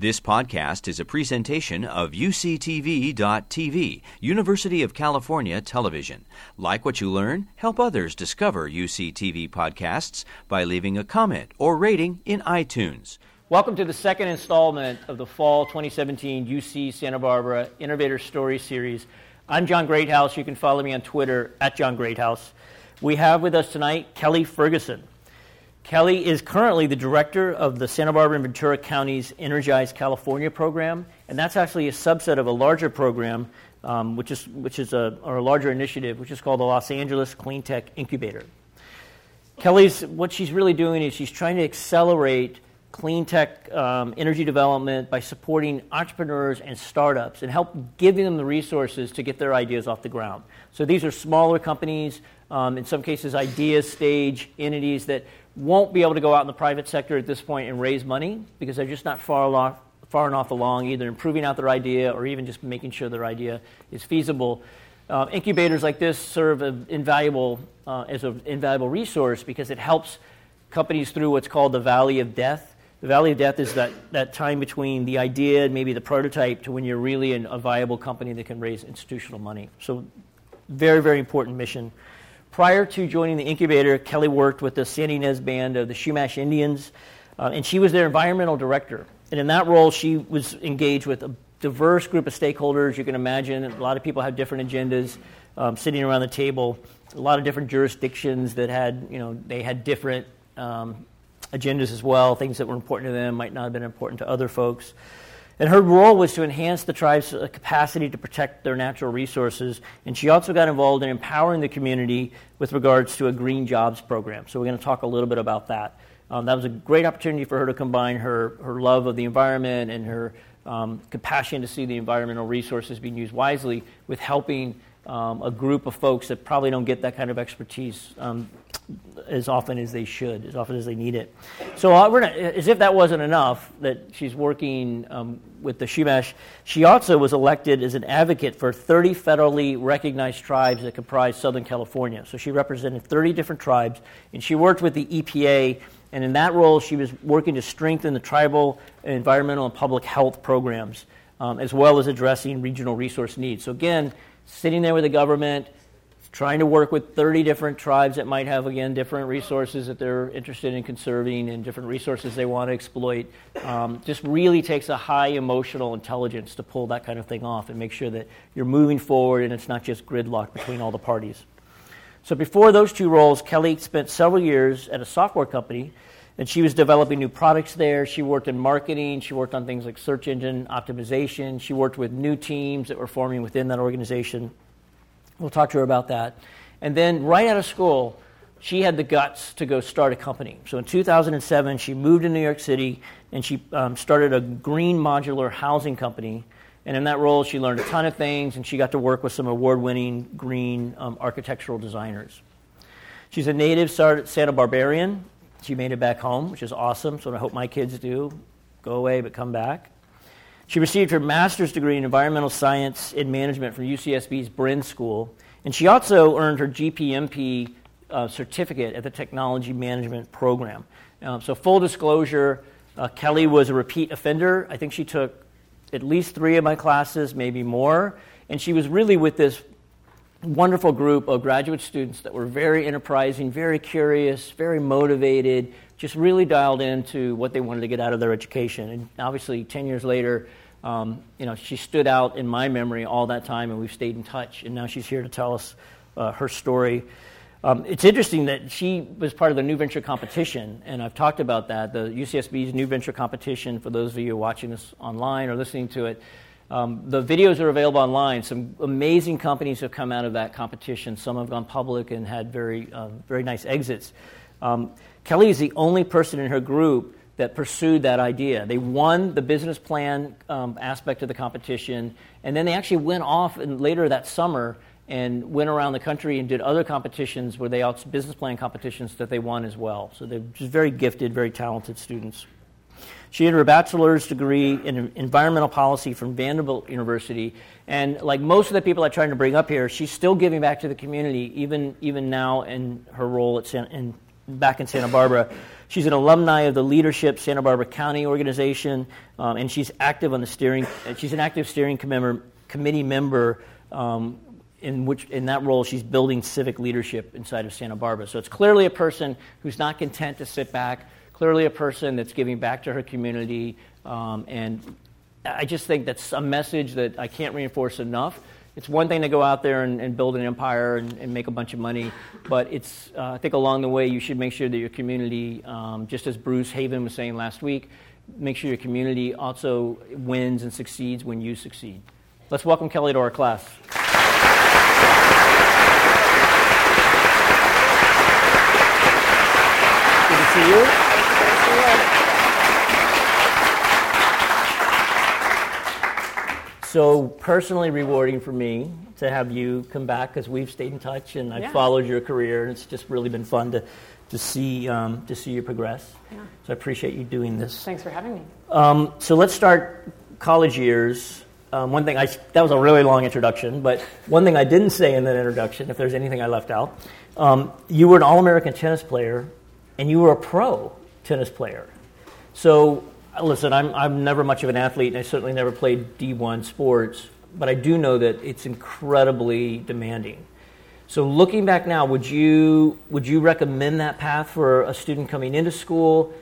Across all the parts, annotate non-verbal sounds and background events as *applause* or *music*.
This podcast is a presentation of UCTV.tv, University of California Television. Like what you learn, help others discover UCTV podcasts by leaving a comment or rating in iTunes. Welcome to the second installment of the Fall 2017 UC Santa Barbara Innovator Story Series. I'm John Greathouse. You can follow me on Twitter at John Greathouse. We have with us tonight Kelly Ferguson. Kelly is currently the director of the Santa Barbara and Ventura County's Energize California program, and that's actually a subset of a larger program, um, which is which is a or a larger initiative, which is called the Los Angeles Clean Tech Incubator. Kelly's what she's really doing is she's trying to accelerate clean tech um, energy development by supporting entrepreneurs and startups and help giving them the resources to get their ideas off the ground. So these are smaller companies, um, in some cases, idea stage entities that won't be able to go out in the private sector at this point and raise money because they're just not far, along, far enough along, either improving out their idea or even just making sure their idea is feasible. Uh, incubators like this serve invaluable, uh, as an invaluable resource because it helps companies through what's called the valley of death. The valley of death is that, that time between the idea and maybe the prototype to when you're really an, a viable company that can raise institutional money. So, very, very important mission. Prior to joining the incubator, Kelly worked with the San Ynez Band of the Chumash Indians, uh, and she was their environmental director. And in that role, she was engaged with a diverse group of stakeholders. You can imagine a lot of people have different agendas um, sitting around the table. A lot of different jurisdictions that had, you know, they had different um, agendas as well. Things that were important to them might not have been important to other folks. And her role was to enhance the tribe's uh, capacity to protect their natural resources. And she also got involved in empowering the community with regards to a green jobs program. So we're going to talk a little bit about that. Um, that was a great opportunity for her to combine her, her love of the environment and her um, compassion to see the environmental resources being used wisely with helping um, a group of folks that probably don't get that kind of expertise um, as often as they should, as often as they need it. So, uh, not, as if that wasn't enough, that she's working um, with the Chumash, she also was elected as an advocate for 30 federally recognized tribes that comprise Southern California. So, she represented 30 different tribes, and she worked with the EPA. And in that role, she was working to strengthen the tribal environmental and public health programs, um, as well as addressing regional resource needs. So, again, sitting there with the government, trying to work with 30 different tribes that might have, again, different resources that they're interested in conserving and different resources they want to exploit. Um, just really takes a high emotional intelligence to pull that kind of thing off and make sure that you're moving forward and it's not just gridlock between all the parties. So before those two roles, Kelly spent several years at a software company and she was developing new products there. She worked in marketing. She worked on things like search engine optimization. She worked with new teams that were forming within that organization. We'll talk to her about that. And then, right out of school, she had the guts to go start a company. So in 2007, she moved to New York City and she um, started a green modular housing company. And in that role, she learned a ton of things and she got to work with some award winning green um, architectural designers. She's a native Santa Barbarian. She made it back home, which is awesome. So I hope my kids do. Go away, but come back. She received her master's degree in environmental science and management from UCSB's Bren School. And she also earned her GPMP uh, certificate at the Technology Management Program. Um, so, full disclosure, uh, Kelly was a repeat offender. I think she took at least three of my classes, maybe more. And she was really with this wonderful group of graduate students that were very enterprising, very curious, very motivated, just really dialed into what they wanted to get out of their education. And obviously, 10 years later, um, you know, she stood out in my memory all that time, and we've stayed in touch. And now she's here to tell us uh, her story. Um, it's interesting that she was part of the New Venture competition, and I've talked about that. The UCSB's New Venture competition, for those of you watching this online or listening to it, um, the videos are available online. Some amazing companies have come out of that competition. Some have gone public and had very, uh, very nice exits. Um, Kelly is the only person in her group that pursued that idea. They won the business plan um, aspect of the competition, and then they actually went off and later that summer and went around the country and did other competitions where they out business plan competitions that they won as well. So they're just very gifted, very talented students. She had her bachelor's degree in environmental policy from Vanderbilt University. And like most of the people I'm trying to bring up here, she's still giving back to the community, even, even now in her role at San, in back in Santa Barbara. She's an alumni of the Leadership Santa Barbara County organization, um, and she's active on the steering. She's an active steering committee member. Um, in which in that role she's building civic leadership inside of Santa Barbara. So it's clearly a person who's not content to sit back. Clearly a person that's giving back to her community, um, and I just think that's a message that I can't reinforce enough it's one thing to go out there and, and build an empire and, and, make a bunch of money, but it's uh, I think along the way you should make sure that your community, um, just as Bruce Haven was saying last week, make sure your community also wins and succeeds when you succeed. Let's welcome Kelly to our class. Good to see you. So personally rewarding for me to have you come back because we've stayed in touch and I've yeah. followed your career and it's just really been fun to to see um, to see you progress. Yeah. So I appreciate you doing this. Thanks for having me. Um, so let's start college years. Um, one thing I that was a really long introduction, but one thing I didn't say in that introduction, if there's anything I left out, um, you were an All-American tennis player, and you were a pro tennis player. So listen, I'm, I'm never much of an athlete, and I certainly never played D1 sports, but I do know that it's incredibly demanding. So looking back now, would you would you recommend that path for a student coming into school?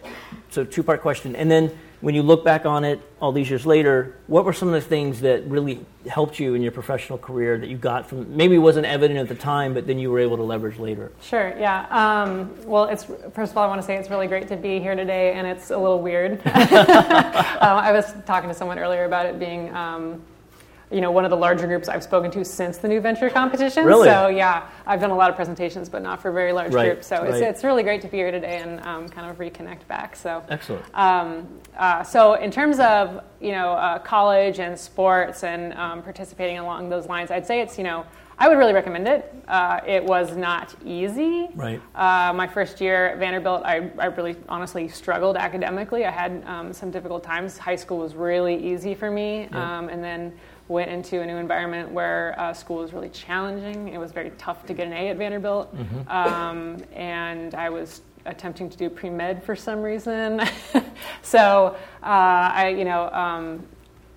So two part question, and then when you look back on it all these years later, what were some of the things that really helped you in your professional career that you got from maybe it wasn't evident at the time, but then you were able to leverage later? Sure. Yeah. Um, well, it's first of all, I want to say it's really great to be here today, and it's a little weird. uh, *laughs* I was talking to someone earlier about it being. Um, you know, one of the larger groups I've spoken to since the new venture competition. Really? So yeah, I've done a lot of presentations, but not for very large right. groups. So right. it's, it's really great to be here today and um, kind of reconnect back. So excellent. Um, uh, so in terms of you know uh, college and sports and um, participating along those lines, I'd say it's you know. I would really recommend it. Uh, it was not easy. Right. Uh, my first year at Vanderbilt, I, I really honestly struggled academically. I had um, some difficult times. High school was really easy for me, yeah. Um, and then went into a new environment where uh, school was really challenging. It was very tough to get an A at Vanderbilt, mm-hmm. um, and I was attempting to do pre med for some reason. *laughs* so uh, I, you know. Um,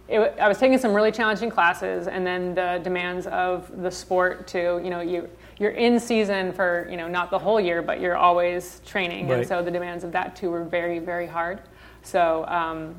it, I was taking some really challenging classes, and then the demands of the sport to, you know, you you're in season for, you know, not the whole year, but you're always training, right. and so the demands of that too were very, very hard. So, um,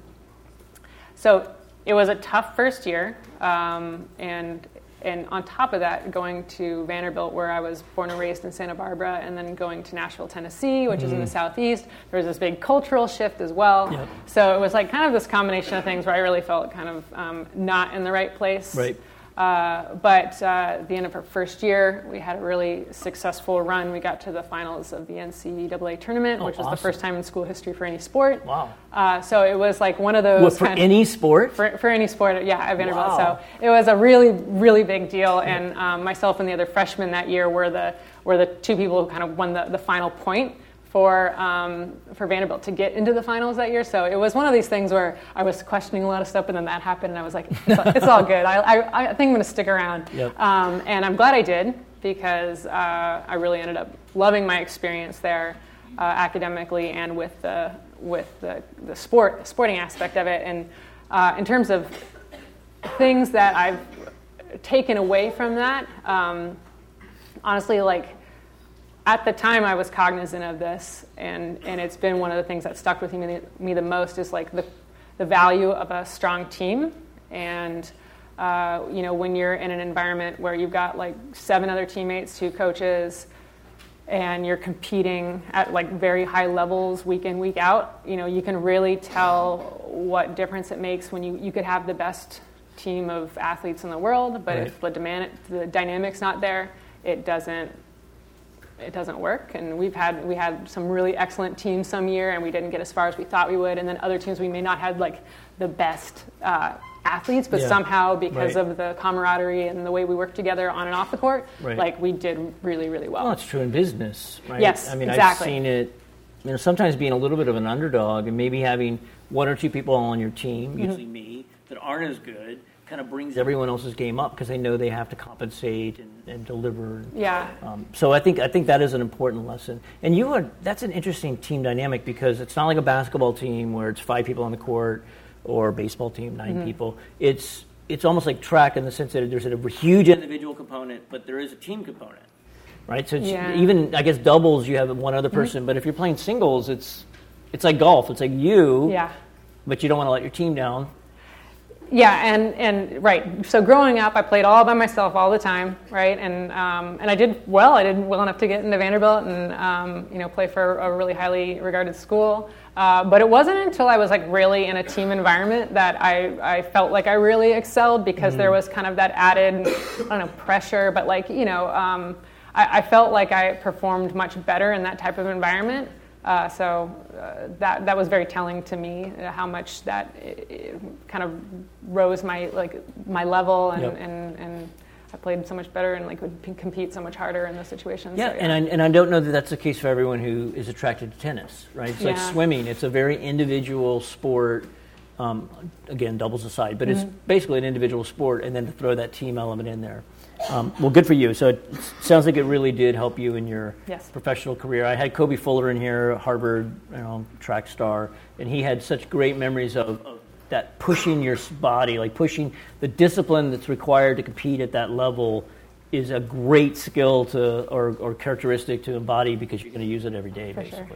so it was a tough first year, um, and and on top of that, going to Vanderbilt, where I was born and raised in Santa Barbara, and then going to Nashville, Tennessee, which mm. is in the mm. southeast, there was this big cultural shift as well. Yep. So it was like kind of this combination of things where I really felt kind of um, not in the right place. Right. Uh, but uh, at the end of our first year, we had a really successful run. We got to the finals of the NCAA tournament, oh, which was awesome. the first time in school history for any sport. Wow. Uh, so it was like one of those. Well, for any sport? For, for, any sport, yeah, at Vanderbilt. Wow. So it was a really, really big deal. And um, myself and the other freshmen that year were the, were the two people who kind of won the, the final point for um, for Vanderbilt to get into the finals that year. So it was one of these things where I was questioning a lot of stuff, and then that happened, and I was like, it's, all, it's all good. I, I, I, think I'm going to stick around, yep. um, and I'm glad I did because uh, I really ended up loving my experience there uh, academically and with the with the, the sport sporting aspect of it. And uh, in terms of things that I've taken away from that, um, honestly, like at the time I was cognizant of this, and, and it's been one of the things that stuck with me, me the most is like the, the value of a strong team. And, uh, you know, when you're in an environment where you've got like seven other teammates, two coaches, and you're competing at like very high levels week in, week out, you know, you can really tell what difference it makes when you, you could have the best team of athletes in the world, but right. if the, demand, the dynamic's not there, it doesn't it doesn't work. And we've had we had some really excellent teams some year, and we didn't get as far as we thought we would. And then other teams we may not have like the best uh, athletes, but yeah. somehow because right. of the camaraderie and the way we work together on and off the court, right. like we did really really well. Well, it's true in business, right? Yes, I mean exactly. I've seen it. You know, sometimes being a little bit of an underdog and maybe having one or two people on your team, usually mm-hmm. me, that aren't as good kind of brings everyone else's game up because they know they have to compensate and, and deliver. Yeah. Um, so I think I think that is an important lesson. And you are that's an interesting team dynamic because it's not like a basketball team where it's five people on the court or a baseball team 9 Mm-hmm. people. It's it's almost like track in the sense that there's a huge individual component, but there is a team component. Right? So it's Yeah. Mm-hmm. even I guess doubles you have one other person, but if you're playing singles it's it's like golf. It's like you, Yeah. but you don't want to let your team down. Yeah, and, and right. So growing up, I played all by myself all the time, right? And um, and I did well. I did well enough to get into Vanderbilt and um, you know play for a really highly regarded school. Uh, but it wasn't until I was like really in a team environment that I, I felt like I really excelled because there was kind of that added I don't know pressure, but like you know um, I, I felt like I performed much better in that type of environment. Uh, so uh, that that was very telling to me uh, how much that i i kind of rose my like my level and, Yep. and, and I played so much better and like would p- compete so much harder in those situations. Yeah, so, and I, and I don't know that that's the case for everyone who is attracted to tennis, right? It's like swimming. It's a very individual sport. Um, again, doubles aside, but Mm-hmm. it's basically an individual sport, and then to throw that team element in there. Um, well, good for you. So it sounds like it really did help you in your Yes. professional career. I had Kobe Fuller in here, Harvard you know, track star, and he had such great memories of, of that pushing your body, like pushing the discipline that's required to compete at that level is a great skill to or, or characteristic to embody because you're going to use it every day, For sure.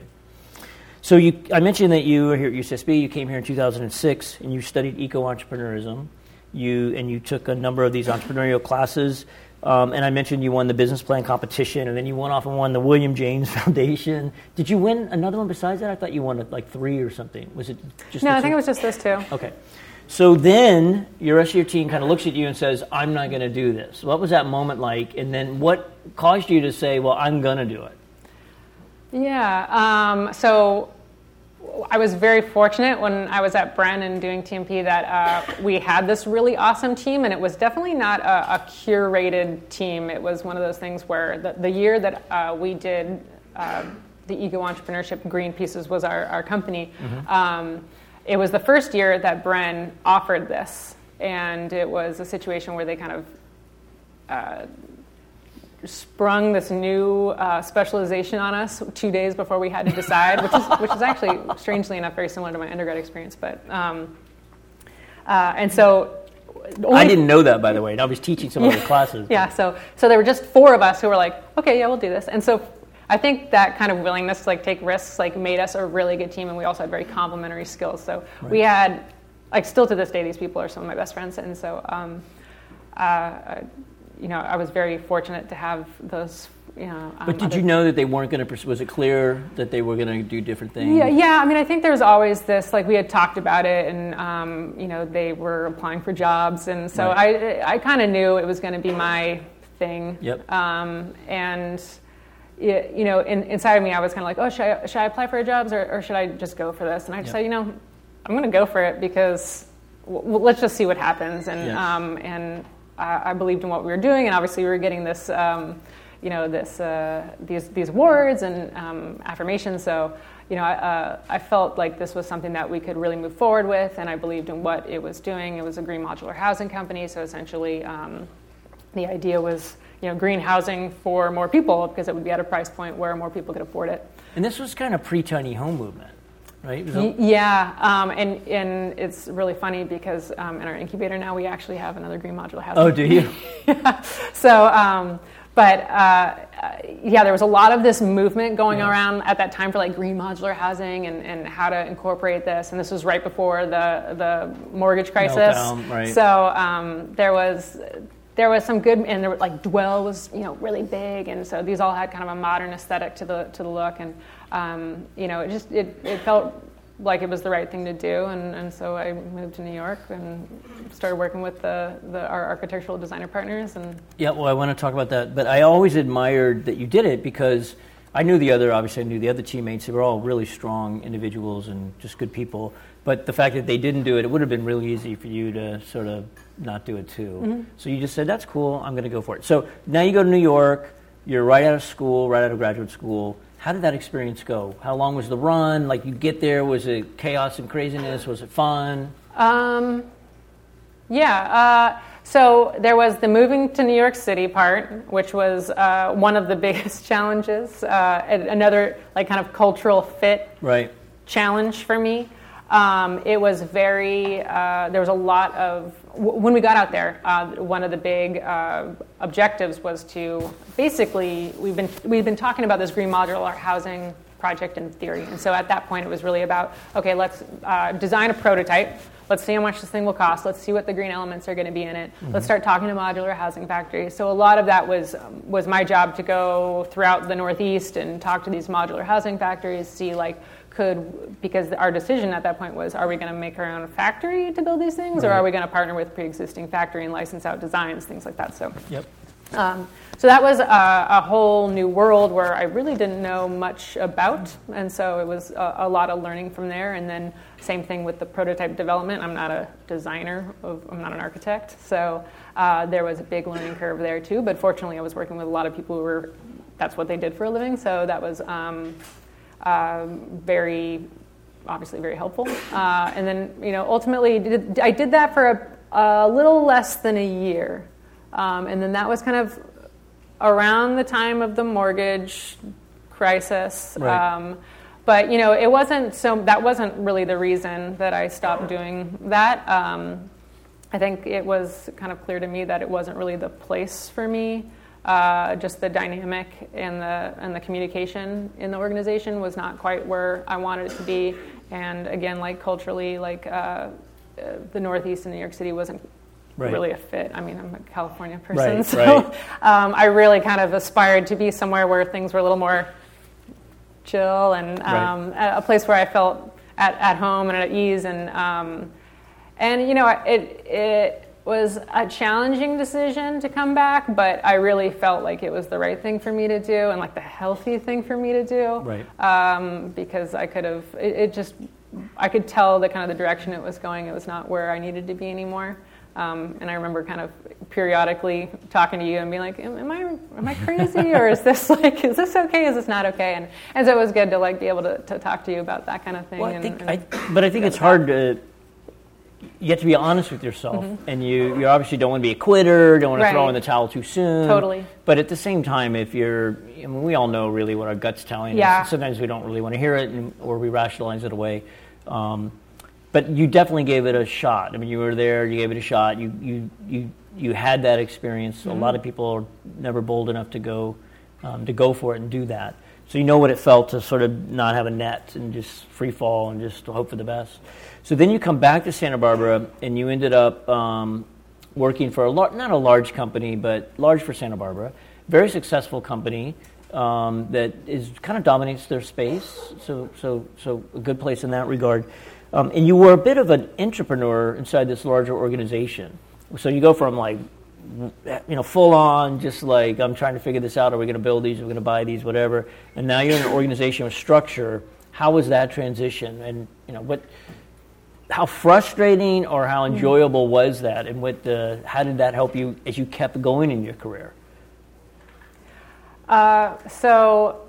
So you, I mentioned that you were here at UCSB. You came here in 2006, and you studied eco-entrepreneurism. You and you took a number of these entrepreneurial classes. Um, and I mentioned you won the business plan competition, and then you went off and won the William James *laughs* Foundation. Did you win another one besides that? I thought you won like three or something. Was it just? No, I think it was just those two. Okay. So then your rest of your team kind of looks at you and says, I'm not going to do this. What was that moment like? And then what caused you to say, well, I'm going to do it? Yeah. Um, so I was very fortunate when I was at Bren and doing TMP that uh, we had this really awesome team, and it was definitely not a, a curated team. It was one of those things where the, the year that uh, we did uh, the Eco Entrepreneurship Green Pieces was our, our company. Um, it was the first year that Bren offered this, and it was a situation where they kind of uh, sprung this new uh, specialization on us two days before we had to decide, which is which is actually strangely enough very similar to my undergrad experience. But um, uh, and so I didn't know that, by the way. And I was teaching some other *laughs* classes. yeah, so so there were just four of us who were like, okay, yeah, we'll do this. And so I think that kind of willingness to like take risks like made us a really good team, and we also had very complementary skills. So we had like still to this day, these people are some of my best friends, and so um, uh, you know, I was very fortunate to have those. You know, um, But did you know that they weren't going to pursue? Was it clear that they were going to do different things? Yeah, yeah. I mean, I think there's always this. Like we had talked about it, and um, you know, they were applying for jobs, and so I, I kind of knew it was going to be my thing. Yep. Um, and y- you know, in, inside of me, I was kind of like, oh, should I, should I apply for jobs, or, or should I just go for this? And I Yep. decided, you know, I'm going to go for it because w- w- let's just see what happens. And Yeah. um, and I, I believed in what we were doing, and obviously we were getting this. Um, you know this uh, these these awards and um, affirmations. So you know I, uh, I felt like this was something that we could really move forward with, and I believed in what it was doing. It was a green modular housing company, so essentially um, the idea was you know green housing for more people because it would be at a price point where more people could afford it. And this was kind of pre-tiny home movement, right? It was a- Y- Yeah, um, and and it's really funny because um, in our incubator now we actually have another green modular housing. oh, do you? *laughs* Yeah. So, um, but uh, uh, yeah, there was a lot of this movement going Yeah. around at that time for like green modular housing and, and how to incorporate this. And this was right before the the mortgage crisis. Meltdown, right. So um, there was there was some good, and there were, like Dwell was you know really big, and so these all had kind of a modern aesthetic to the to the look, and um, you know it just it, it felt like it was the right thing to do, and, and so I moved to New York and started working with the, the our architectural designer partners, and Yeah, well, I want to talk about that. But I always admired that you did it because I knew the other, obviously, I knew the other teammates. They were all really strong individuals and just good people. But the fact that they didn't do it, it would have been really easy for you to sort of not do it too. So you just said, that's cool, I'm going to go for it. So now you go to New York, you're right out of school, right out of graduate school. How did that experience go? How long was the run? Like you get there, was it chaos and craziness? Was it fun? Um, Yeah. Uh, so there was the moving to New York City part, which was uh, one of the *laughs* biggest challenges. Uh, another like kind of cultural fit right. challenge for me. Um, it was very. Uh, there was a lot of w- when we got out there. Uh, one of the big uh, objectives was to basically we've been we've been talking about this green modular housing project in theory, and so at that point it was really about okay, let's uh, design a prototype Let's see how much this thing will cost. Let's see what the green elements are going to be in it. Mm-hmm. Let's start talking to modular housing factories. So a lot of that was um, was my job to go throughout the Northeast and talk to these modular housing factories, see like could because our decision at that point was are we going to make our own factory to build these things right. or are we going to partner with pre-existing factory and license out designs things like that so yep um, so that was a, a, whole new world where I really didn't know much about, and so it was a, a, lot of learning from there. And then same thing with the prototype development. I'm not a designer, of, I'm not an architect, so uh, there was a big learning curve there too. But fortunately, I was working with a lot of people who were that's what they did for a living, so that was um, uh, very obviously very helpful. Uh, and then you know ultimately did, I did that for a, a little less than a year. Um, and then that was kind of around the time of the mortgage crisis. Right. Um, but you know, it wasn't so. That wasn't really the reason that I stopped doing that. Um, I think it was kind of clear to me that it wasn't really the place for me. Uh, just the dynamic and the and the communication in the organization was not quite where I wanted it to be. And again, like culturally, like uh, uh the Northeast and New York City wasn't right. really a fit. I mean, I'm a California person, *laughs* right, so right. Um, I really kind of aspired to be somewhere where things were a little more chill and um, a place where I felt at, at home and at ease. And um, and you know, it it was a challenging decision to come back, but I really felt like it was the right thing for me to do and like the healthy thing for me to do. Right. Um, because I could have, it, it, just, I could tell the kind of the direction it was going. It was not where I needed to be anymore. Um, and I remember kind of periodically talking to you and being like, am, am, I am I crazy *laughs* or is this like is this okay? Is this not okay? And and so it was good to like be able to, to talk to you about that kind of thing. Well, I and, think, and I, but I think it's hard to. You have to be honest with yourself, mm-hmm. and you, you obviously don't want to be a quitter, don't want to right. throw in the towel too soon. Totally. But at the same time, if you're, I mean, we all know really what our gut's telling yeah. us. Sometimes we don't really want to hear it, and, or we rationalize it away. Um, but you definitely gave it a shot. I mean, you were there, you gave it a shot. You you you you had that experience. Mm-hmm. A lot of people are never bold enough to go um, to go for it and do that. So you know what it felt to sort of not have a net and just free fall and just hope for the best. So then you come back to Santa Barbara and you ended up um, working for a lar- not a large company, but large for Santa Barbara, very successful company. Um, that is kind of dominates their space, so so so a good place in that regard. Um, and you were a bit of an entrepreneur inside this larger organization. So you go from like, you know, full on, just like, I'm trying to figure this out. Are we going to build these? Are we going to buy these? Whatever. And now you're in an organization with structure. How was that transition? And, you know, what, how frustrating or how hmm. enjoyable was that? And what the, how did that help you as you kept going in your career? Uh, so,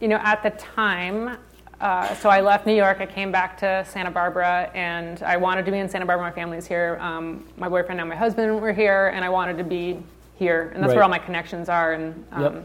you know, at the time, uh, so I left New York. I came back to Santa Barbara, and I wanted to be in Santa Barbara. My family's here. Um, my boyfriend and my husband were here, and I wanted to be here, and that's right. where all my connections are. And um, yep.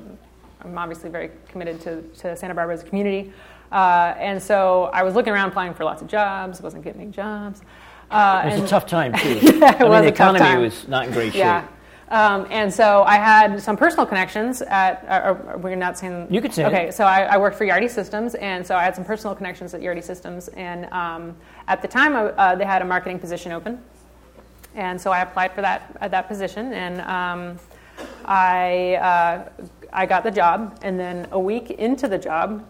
I'm obviously very committed to, to Santa Barbara as a community. Uh, and so I was looking around, applying for lots of jobs. wasn't getting any jobs. Uh, it was a tough time *laughs* too. yeah, it I was mean, the economy was not in great shape. Yeah. Um, and so I had some personal connections at, uh, we're not saying. You could say. Okay, so I, I, worked for Yardi Systems, and so I had some personal connections at Yardi Systems. And um, at the time, uh, they had a marketing position open. And so I applied for that, uh, that position, and um, I, uh, I got the job. And then a week into the job,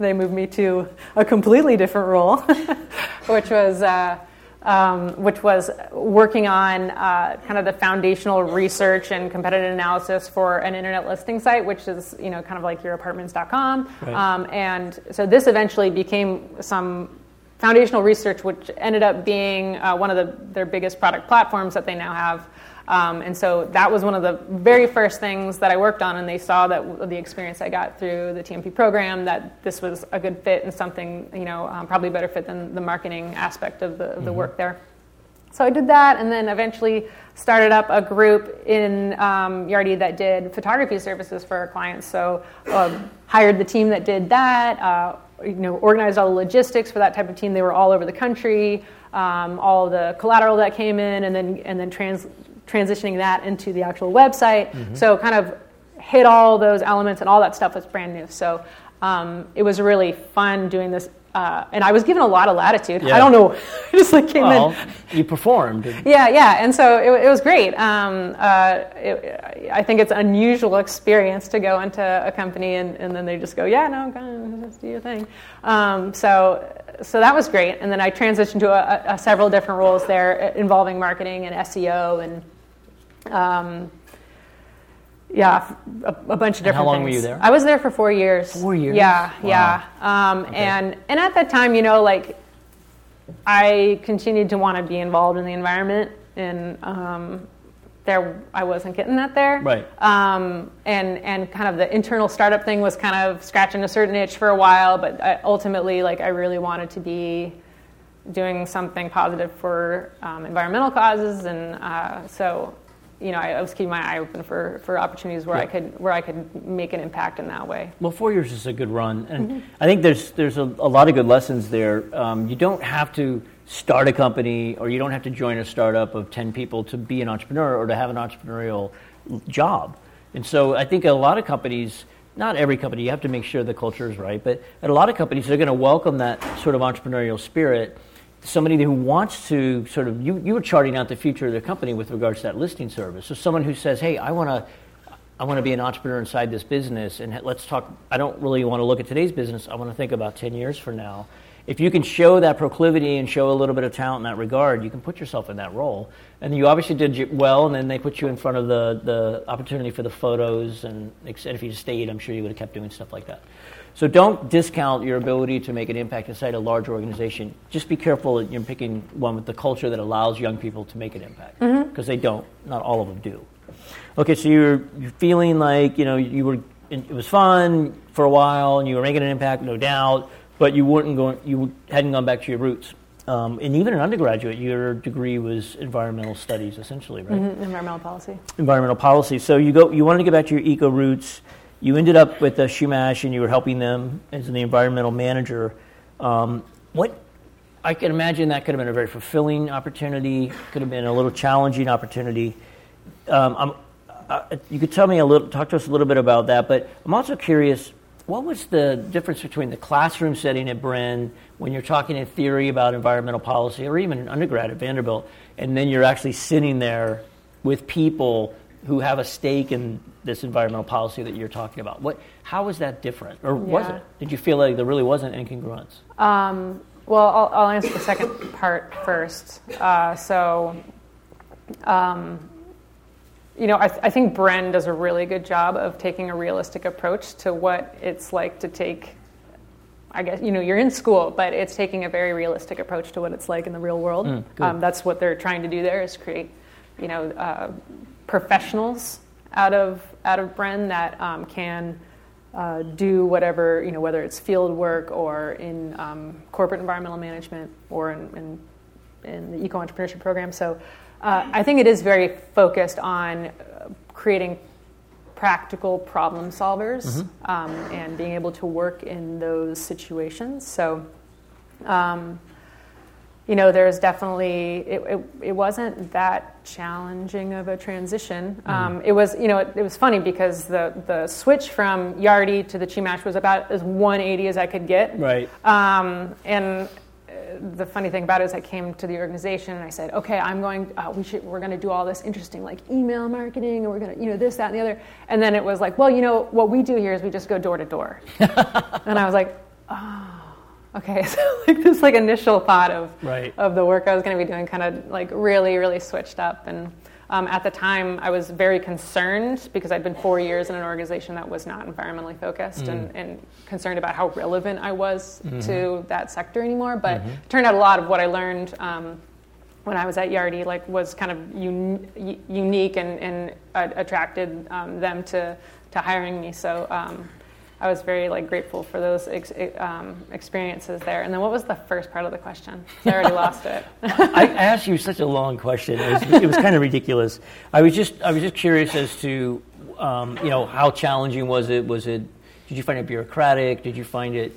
they moved me to a completely different role, *laughs* which was uh, um, which was working on uh, kind of the foundational research and competitive analysis for an internet listing site, which is you know kind of like yourapartments.com. Right. Um, and so this eventually became some foundational research, which ended up being uh, one of the, their biggest product platforms that they now have. Um, and so that was one of the very first things that I worked on, and they saw that the experience I got through the TMP program that this was a good fit and something you know um, probably better fit than the marketing aspect of the, of the mm-hmm. work there. so I did that, and then eventually started up a group in um, Yardi that did photography services for our clients. So um, hired the team that did that. Uh, you know, organized all the logistics for that type of team. They were all over the country. Um, all the collateral that came in, and then and then trans, transitioning that into the actual website. Mm-hmm. So kind of hit all those elements, and all that stuff was brand new. So um, it was really fun doing this uh, and I was given a lot of latitude. Yeah. I don't know, *laughs* I just like came well, in. You performed. Yeah, yeah, and so it, it was great. Um, uh, it, I think it's an unusual experience to go into a company and, and then they just go, yeah, no, go on, just do your thing. Um, so, so that was great. And then I transitioned to a, a, several different roles there involving marketing and SEO and. Um, yeah, a, a, bunch of different. And how long things. were you there? I was there for four years. Four years. Yeah, wow. yeah. Um, okay. And and at that time, you know, like I continued to want to be involved in the environment, and um, there I wasn't getting that there. Right. Um, and and kind of the internal startup thing was kind of scratching a certain itch for a while, but I, ultimately, like I really wanted to be doing something positive for um, environmental causes, and uh, so you know, I, was keeping my eye open for, for opportunities where yeah. I could where I could make an impact in that way. Well, four years is a good run, and mm-hmm. I think there's there's a, a, lot of good lessons there. Um, you don't have to start a company, or you don't have to join a startup of ten people to be an entrepreneur or to have an entrepreneurial job. And so, I think a lot of companies. Not every company, you have to make sure the culture is right, but at a lot of companies, they're going to welcome that sort of entrepreneurial spirit somebody who wants to sort of you, you were charting out the future of the company with regards to that listing service. So someone who says hey i want to i want to be an entrepreneur inside this business and let's talk i don't really want to look at today's business. I want to think about 10 years from now if you can show that proclivity and show a little bit of talent in that regard you can put yourself in that role and you obviously did well and then they put you in front of the, the opportunity for the photos and if you stayed i'm sure you would have kept doing stuff like that so don't discount your ability to make an impact inside a large organization. Just be careful that you're picking one with the culture that allows young people to make an impact because mm-hmm. they don't. Not all of them do. Okay, so you're, you're feeling like you know you were it was fun for a while and you were making an impact, no doubt, but you weren't going you hadn't gone back to your roots. Um, and even an undergraduate, your degree was environmental studies, essentially, right? Mm-hmm. Environmental policy. Environmental policy. So you go, you wanted to get back to your eco roots you ended up with the Chumash and you were helping them as the environmental manager. Um, what I can imagine that could have been a very fulfilling opportunity. Could have been a little challenging opportunity. Um, uh, you could tell me a little, talk to us a little bit about that. But I'm also curious, what was the difference between the classroom setting at Bren when you're talking in theory about environmental policy, or even an undergrad at Vanderbilt, and then you're actually sitting there with people who have a stake in this environmental policy that you're talking about. What, how was that different, or was it? Did you feel like there really wasn't incongruence? Um, well, I'll, I'll, answer the second part first. Uh, so, um, you know, I, th- I think Bren does a really good job of taking a realistic approach to what it's like to take I guess you know you're in school, but it's taking a very realistic approach to what it's like in the real world. Mm, um, that's what they're trying to do there is create, you know, uh, professionals out of out of Bren that um, can uh, do whatever you know, whether it's field work or in um, corporate environmental management or in, in, in the eco entrepreneurship program. So uh, I think it is very focused on uh, creating practical problem solvers mm-hmm. um, and being able to work in those situations. So. Um, you know, there's definitely it, it, it, wasn't that challenging of a transition. Mm-hmm. Um, it was, you know, it, it, was funny because the the switch from Yardi to the Chumash was about as 180 as I could get. Right. Um, and the funny thing about it is I came to the organization and I said, okay, I'm going, uh, we should, we're going to do all this interesting like email marketing and we're going to, you know, this, that, and the other. And then it was like, well, you know, what we do here is we just go door to door. *laughs* And I was like, oh okay, *laughs* so like this like initial thought of right. of the work I was going to be doing kind of like really really switched up and. Um, at the time, I was very concerned because I'd been four years in an organization that was not environmentally focused mm. and, and, concerned about how relevant I was mm-hmm. to that sector anymore. But mm-hmm. it turned out a lot of what I learned um, when I was at Yardi like was kind of un- unique and, and uh, attracted um, them to, to hiring me. So um, I was very like grateful for those ex- um, experiences there. And then what was the first part of the question? I already lost it. *laughs* I asked you such a long question. It was, it was kind of ridiculous. I was just I was just curious as to um, you know how challenging was it? Was it did you find it bureaucratic? Did you find it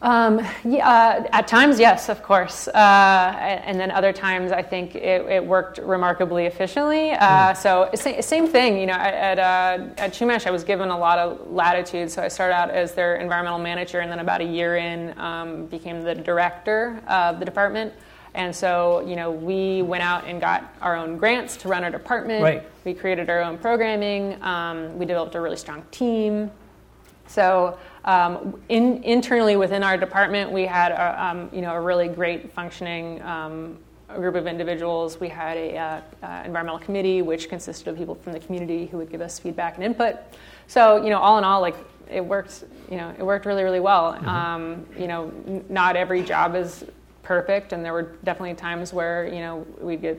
um, yeah, uh, at times, yes, of course. Uh, and then other times, I think it, it worked remarkably efficiently. Uh, mm. So, same thing, you know, at, uh, at Chumash, I was given a lot of latitude. So, I started out as their environmental manager, and then about a year in, um, became the director of the department. And so, you know, we went out and got our own grants to run our department. Right. We created our own programming. Um, we developed a really strong team. So um, in, internally within our department, we had a, um, you know a really great functioning um, group of individuals. We had a uh, uh, environmental committee which consisted of people from the community who would give us feedback and input. So you know, all in all, like it worked. You know, it worked really really well. Mm-hmm. Um, you know, n- not every job is perfect, and there were definitely times where you know we'd get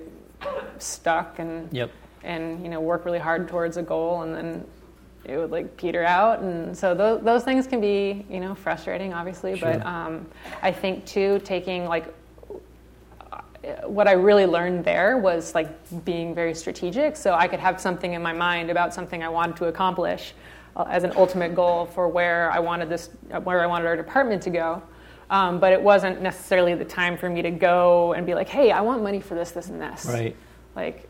stuck and yep. and you know work really hard towards a goal, and then it would like peter out. And so those, those things can be you know frustrating obviously sure. but um, i think too taking like what i really learned there was like being very strategic. So i could have something in my mind about something i wanted to accomplish uh, as an ultimate goal for where i wanted this where i wanted our department to go. Um, but it wasn't necessarily the time for me to go and be like hey i want money for this this and this. Right. Like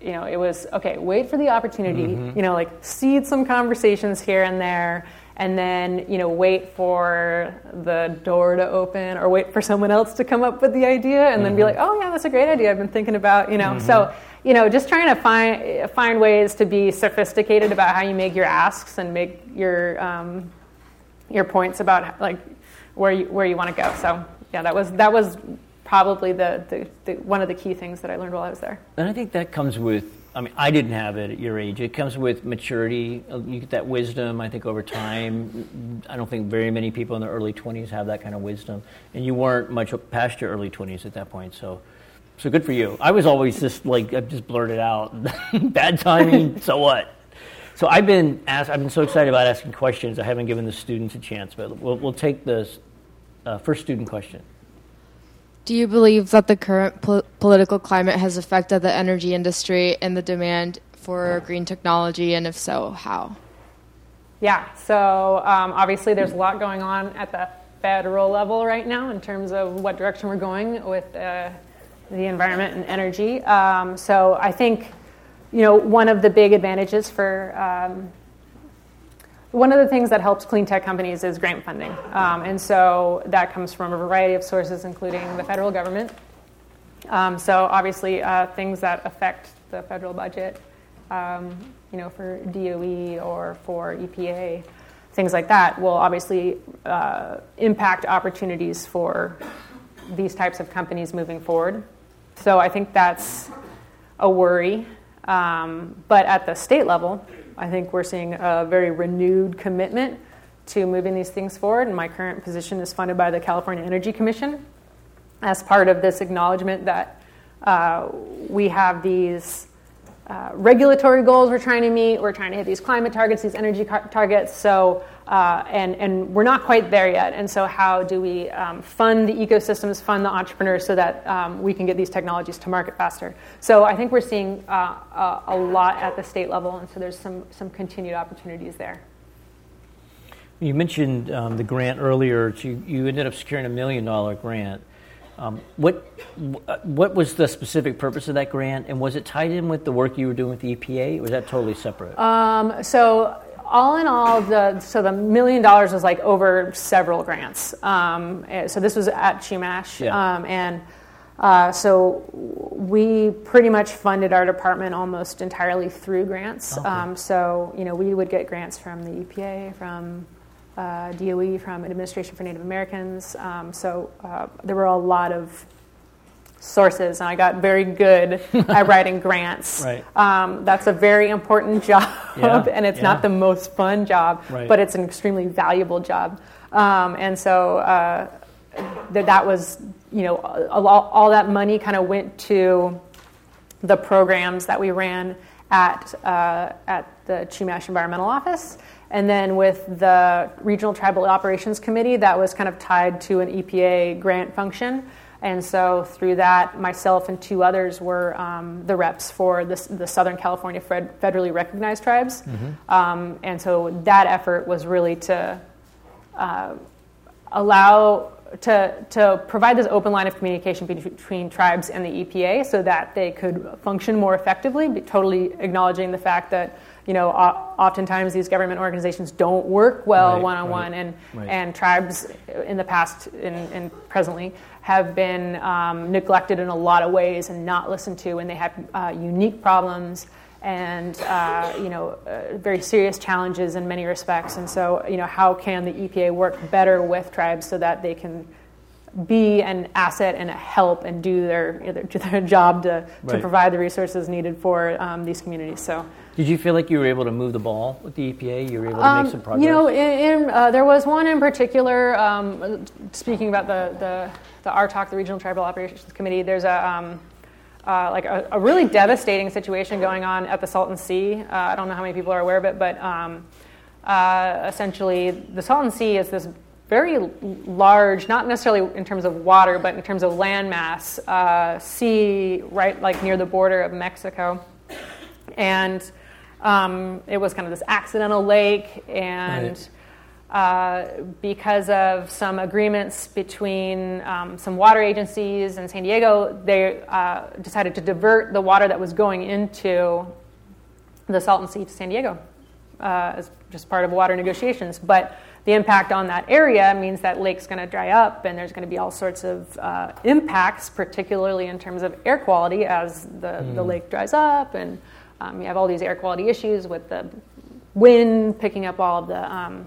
you know, it was okay, wait for the opportunity, mm-hmm. you know, like seed some conversations here and there, and then, you know, wait for the door to open or wait for someone else to come up with the idea and mm-hmm. then be mm-hmm. like, oh, yeah, that's a great idea. I've been thinking about, you know, mm-hmm. so, you know, just trying to find, find ways to be sophisticated about how you make your asks and make your, um, your points about like where you, where you want to go. So, yeah, that was, that was probably the, the, the, one of the key things that I learned while I was there. And I think that comes with, I mean, I didn't have it at your age. It comes with maturity. You get that wisdom, I think, over time. I don't think very many people in their early 20s have that kind of wisdom. And you weren't much past your early 20s at that point, so. So good for you. I was always just like I just blurted out, *laughs* bad timing. *laughs* so what? So I've been asked. I've been so excited about asking questions. I haven't given the students a chance, but we'll, we'll take the uh, first student question. Do you believe that the current po- political climate has affected the energy industry and the demand for green technology, and if so, how? Yeah, so um, obviously there's a lot going on at the federal level right now in terms of what direction we're going with uh, the environment and energy. Um, so I think, you know, one of the big advantages for um, one of the things that helps clean tech companies is grant funding. Um, and so that comes from a variety of sources, including the federal government. Um, so obviously, uh, things that affect the federal budget, um, you know, for DOE or for EPA, things like that, will obviously uh, impact opportunities for these types of companies moving forward. So I think that's a worry. Um, but at the state level, I think we're seeing a very renewed commitment to moving these things forward. And my current position is funded by the California Energy Commission as part of this acknowledgement that uh, we have these uh, regulatory goals we're trying to meet. We're trying to hit these climate targets, these energy car- targets. So, uh, and and we're not quite there yet. And so, how do we um, fund the ecosystems, fund the entrepreneurs, so that um, we can get these technologies to market faster? So, I think we're seeing uh, a, a lot at the state level, and so there's some some continued opportunities there. You mentioned um, the grant earlier. You, you ended up securing a million dollar grant. Um, what what was the specific purpose of that grant, and was it tied in with the work you were doing with the EPA, or was that totally separate? Um, so all in all, the so the million dollars was like over several grants. Um, eh, so this was at Chumash, yeah. um, and uh, so we pretty much funded our department almost entirely through grants. Okay. Um, so you know we would get grants from the EPA, from uh, DOE, from Administration for Native Americans. Um, so uh, there were a lot of sources, and I got very good *laughs* at writing grants. Right. Um, that's a very important *laughs* job, yeah, and it's yeah. not the most fun job, right. but it's an extremely valuable job. Um, and so uh, th- that was, you know, all, all that money kind of went to the programs that we ran at uh, at the Chumash Environmental Office. And then with the Regional Tribal Operations Committee, that was kind of tied to an EPA grant function. And so through that, myself and two others were um, the reps for the, the Southern California fed, federally recognized tribes. Mm-hmm. Um, and so that effort was really to uh, allow to, to provide this open line of communication between tribes and the EPA so that they could function more effectively, totally acknowledging the fact that you know, oftentimes these government organizations don't work well one on one, and right. and tribes in the past and, and presently have been um, neglected in a lot of ways and not listened to, and they have uh, unique problems and uh, you know uh, very serious challenges in many respects. And so, you know, how can the EPA work better with tribes so that they can be an asset and a help and do their their, their *laughs* job to, right. to provide the resources needed for um, these communities. So. Did you feel like you were able to move the ball with the EPA? You were able to um, make some progress. You know, in, in, uh, there was one in particular. Um, speaking about the the the RTOC, the Regional Tribal Operations Committee. There's a um, uh, like a, a, really devastating situation going on at the Salton Sea. Uh, I don't know how many people are aware of it, but um, uh, essentially, the Salton Sea is this very large, not necessarily in terms of water, but in terms of landmass, uh, sea right like near the border of Mexico, and um, it was kind of this accidental lake, and right. Uh, because of some agreements between um, some water agencies in San Diego, they uh, decided to divert the water that was going into the Salton Sea to San Diego uh, as just part of water negotiations. But the impact on that area means that lake's going to dry up and there's going to be all sorts of uh, impacts, particularly in terms of air quality as the, mm. the lake dries up and um, you have all these air quality issues with the wind picking up all of the, um,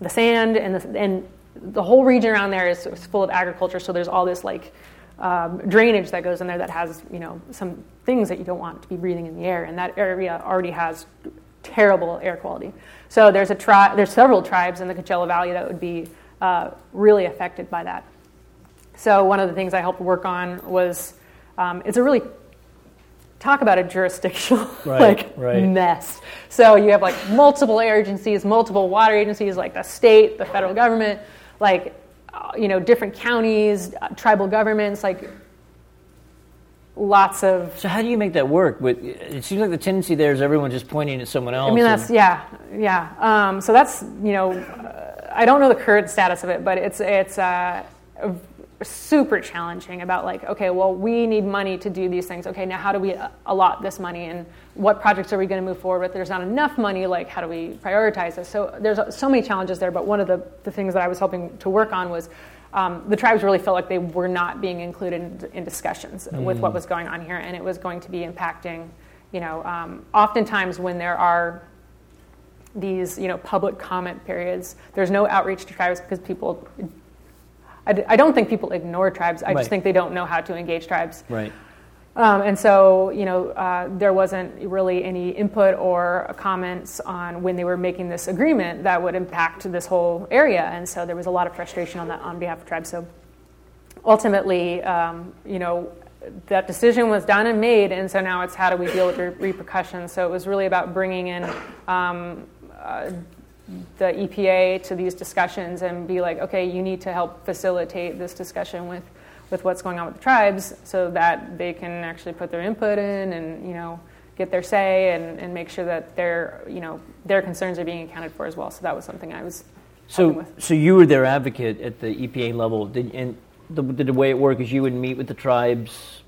the sand, and the, and the whole region around there is, is full of agriculture. So there's all this like um, drainage that goes in there that has you know some things that you don't want to be breathing in the air, and that area already has terrible air quality. So there's a tri- there's several tribes in the Coachella Valley that would be uh, really affected by that. So one of the things I helped work on was um, it's a really talk about a jurisdictional *laughs* right, like right. mess. So you have like multiple agencies, multiple water agencies, like the state, the federal government, like uh, you know different counties, uh, tribal governments, like lots of. So how do you make that work? But it seems like the tendency there is everyone just pointing at someone else. I mean that's yeah yeah. Um, so that's you know uh, I don't know the current status of it, but it's it's. Uh, super challenging about like okay well we need money to do these things. Okay now how do we allot this money and what projects are we going to move forward with? There's not enough money like how do we prioritize this? So there's so many challenges there but one of the, the things that i was helping to work on was um, the tribes really felt like they were not being included in, in discussions mm. with what was going on here and it was going to be impacting you know um, oftentimes when there are these you know public comment periods there's no outreach to tribes because people I d- I don't think people ignore tribes. I right. just think they don't know how to engage tribes. Right. Um, and so, you know, uh, there wasn't really any input or comments on when they were making this agreement that would impact this whole area. And so there was a lot of frustration on that on behalf of tribes. So ultimately, um, you know, that decision was done and made, and so now it's how do we deal with the repercussions. So it was really about bringing in um, uh, the EPA to these discussions and be like, okay, you need to help facilitate this discussion with, with what's going on with the tribes so that they can actually put their input in and, you know, get their say and, and make sure that their, you know, their concerns are being accounted for as well. So that was something I was so, so you were their advocate at the EPA level. Did, and the, the way it worked is you would meet with the tribes,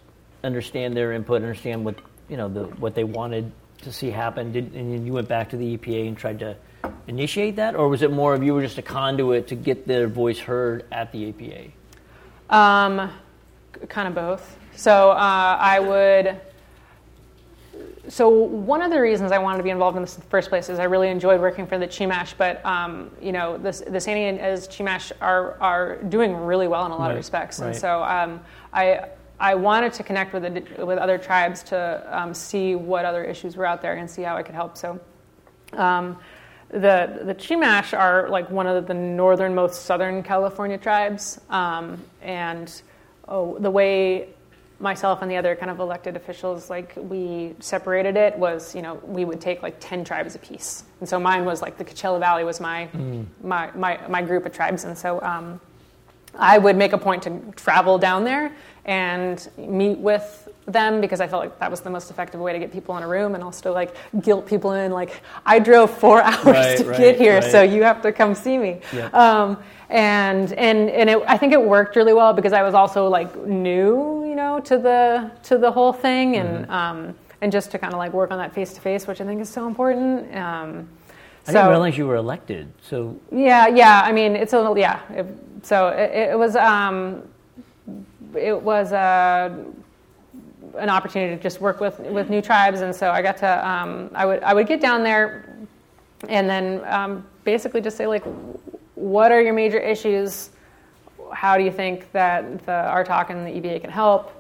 understand their input, understand what, you know, the, what they wanted to see happen, Did, and then you went back to the EPA and tried to initiate that, or was it more of you were just a conduit to get their voice heard at the EPA? Um, kind of both. So uh, I would. So one of the reasons I wanted to be involved in this in the first place is I really enjoyed working for the Chumash, but um, you know the the San Ynez Chumash are are doing really well in a lot right, of respects, right. and so um, I. I wanted to connect with the, with other tribes to um, see what other issues were out there and see how I could help. So, um, the the Chumash are like one of the northernmost Southern California tribes, um, and oh, the way myself and the other kind of elected officials, like we separated it was, you know, we would take like 10 tribes apiece. And so mine was like the Coachella Valley was my, mm. my, my, my, group of tribes. And so um, I would make a point to travel down there and meet with them because I felt like that was the most effective way to get people in a room and also like guilt people in. Like I drove four *laughs* hours right, to right, get here, right. so you have to come see me. Yeah. Um, and and and it, I think it worked really well because I was also like new, you know, to the to the whole thing, and mm-hmm. um, and just to kind of like work on that face to face, which I think is so important. Um, I so, didn't realize you were elected. So yeah, yeah. I mean, it's a yeah. It, so it, it was um, it was a uh, an opportunity to just work with with new tribes, and so I got to um, I would I would get down there, and then um, basically just say like, what are your major issues? How do you think that the RTOC and the EPA can help?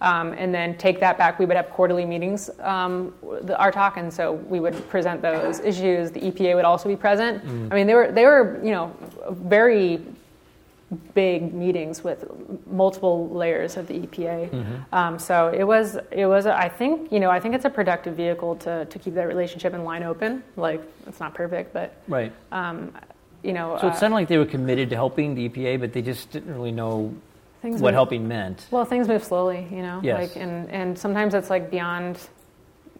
Um, and then take that back. We would have quarterly meetings, um, the RTOC, and so we would present those issues. The EPA would also be present. Mm. I mean, they were they were you know very big meetings with multiple layers of the EPA. Mm-hmm. Um, so it was it was I think you know I think it's a productive vehicle to to keep that relationship and line open. Like it's not perfect, but right. Um, you know, so it uh, sounded like they were committed to helping the EPA, but they just didn't really know what move, helping meant. Well, things move slowly, you know. Yes. Like, and and sometimes it's like beyond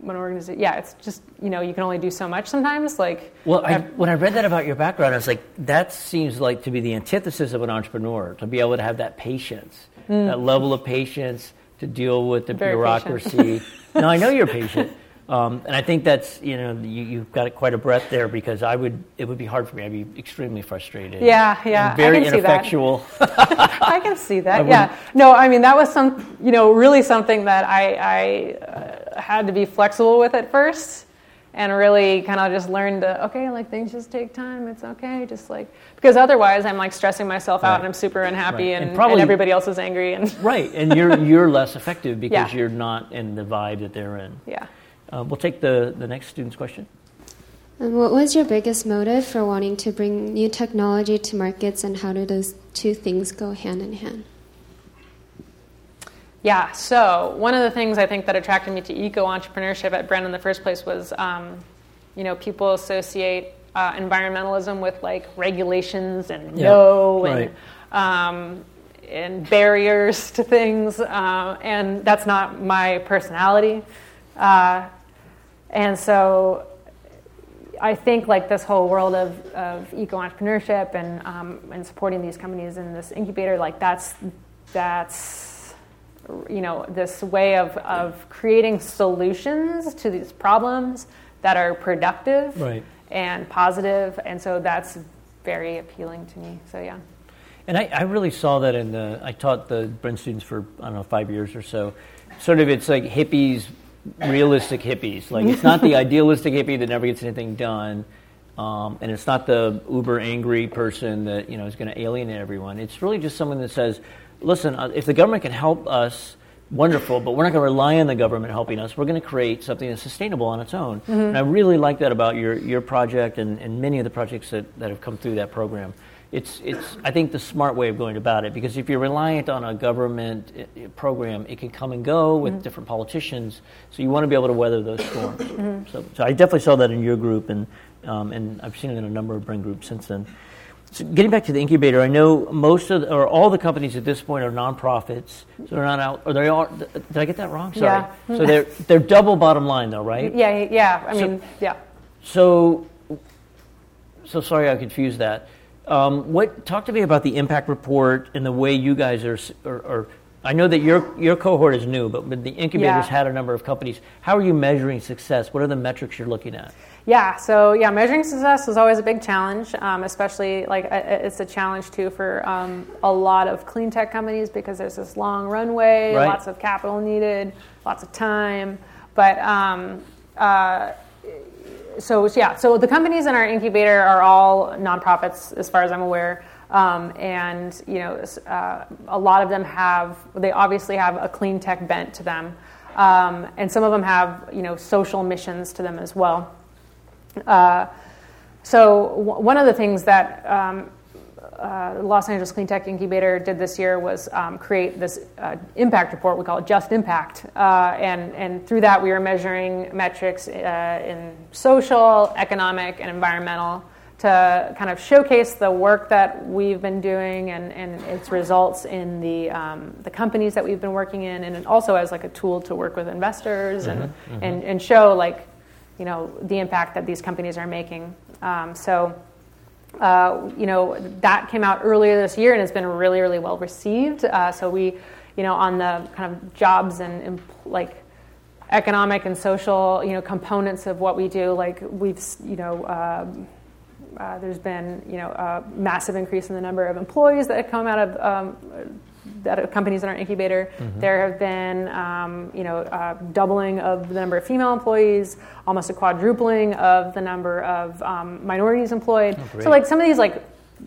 one organization. Yeah, it's just you know you can only do so much sometimes. Like, well, I, when I read that about your background, I was like, that seems like to be the antithesis of an entrepreneur to be able to have that patience, mm. that level of patience to deal with the Very bureaucracy. *laughs* now I know you're patient. Um, and I think that's you know you, have got quite a breadth there because I would it would be hard for me I'd be extremely frustrated yeah yeah very I can ineffectual see that. *laughs* I can see *laughs* that yeah no I mean that was some you know really something that I, I uh, had to be flexible with at first and really kind of just learn to okay like things just take time it's okay just like because otherwise I'm like stressing myself right. out and I'm super unhappy right. and, and, probably, and, everybody else is angry and *laughs* right and you're you're less effective *laughs* because yeah. you're not in the vibe that they're in yeah uh, we'll take the, the next student's question. And what was your biggest motive for wanting to bring new technology to markets, and how do those two things go hand in hand? Yeah, so one of the things I think that attracted me to eco entrepreneurship at Bren in the first place was, um, you know, people associate uh, environmentalism with like regulations and yeah, no and right. um, and barriers to things, uh, and that's not my personality. Uh, and so I think like this whole world of, of eco entrepreneurship and um, and supporting these companies in this incubator, like that's that's you know this way of of creating solutions to these problems that are productive right. and positive, and so that's very appealing to me. So yeah. And I, I really saw that in the I taught the Bren students for I don't know five years or so. Sort of, it's like hippies realistic hippies. Like it's not the *laughs* idealistic hippie that never gets anything done, um, and it's not the uber angry person that you know is going to alienate everyone. It's really just someone that says, "Listen, uh, if the government can help us." Wonderful, but we're not going to rely on the government helping us. We're going to create something that's sustainable on its own. Mm-hmm. And I really like that about your, your project and, and many of the projects that, that have come through that program it's, it's, I think, the smart way of going about it because if you're reliant on a government eh, eh, program, it can come and go with mm-hmm. different politicians. So you want to be able to weather those storms. Mm-hmm. So, so I definitely saw that in your group, and, um, and I've seen it in a number of Bren groups since then. So getting back to the incubator, I know most of the, or all the companies at this point are nonprofits, so they're not out. Or they are. Did I get that wrong? Sorry. Yeah. So they're they're double bottom line though, right? Yeah, yeah. I mean, yeah. So, so sorry, I confused that. Um, what talk to me about the impact report and the way you guys are, are, are I know that your your cohort is new, but, but the incubators yeah. had a number of companies. How are you measuring success? What are the metrics you're looking at? Yeah, so yeah, measuring success is always a big challenge, um, especially like it's a challenge too for um, a lot of clean tech companies because there's this long runway, right. lots of capital needed, lots of time. But um, uh, so yeah, so the companies in our incubator are all nonprofits, as far as I'm aware. Um, and you know, uh, a lot of them have they obviously have a clean tech bent to them, um, and some of them have you know social missions to them as well. Uh, so w- one of the things that um, uh, Los Angeles Cleantech Incubator did this year was um, create this uh, impact report. We call it Just Impact, uh, and and through that we are measuring metrics uh, in social, economic, and environmental to kind of showcase the work that we've been doing and, and its results in the um, the companies that we've been working in, and also as like a tool to work with investors mm-hmm, and, mm-hmm. and and show like you know the impact that these companies are making. Um, so uh, you know, that came out earlier this year and it's been really, really well received. Uh, so we, you know, on the kind of jobs and, and, like economic and social, you know, components of what we do, like we've, you know, uh, uh there's been, you know, a massive increase in the number of employees that have come out of um, that companies in our incubator. Mm-hmm. There have been, um, you know, uh, doubling of the number of female employees, almost a quadrupling of the number of um, minorities employed. Oh, so, like some of these, like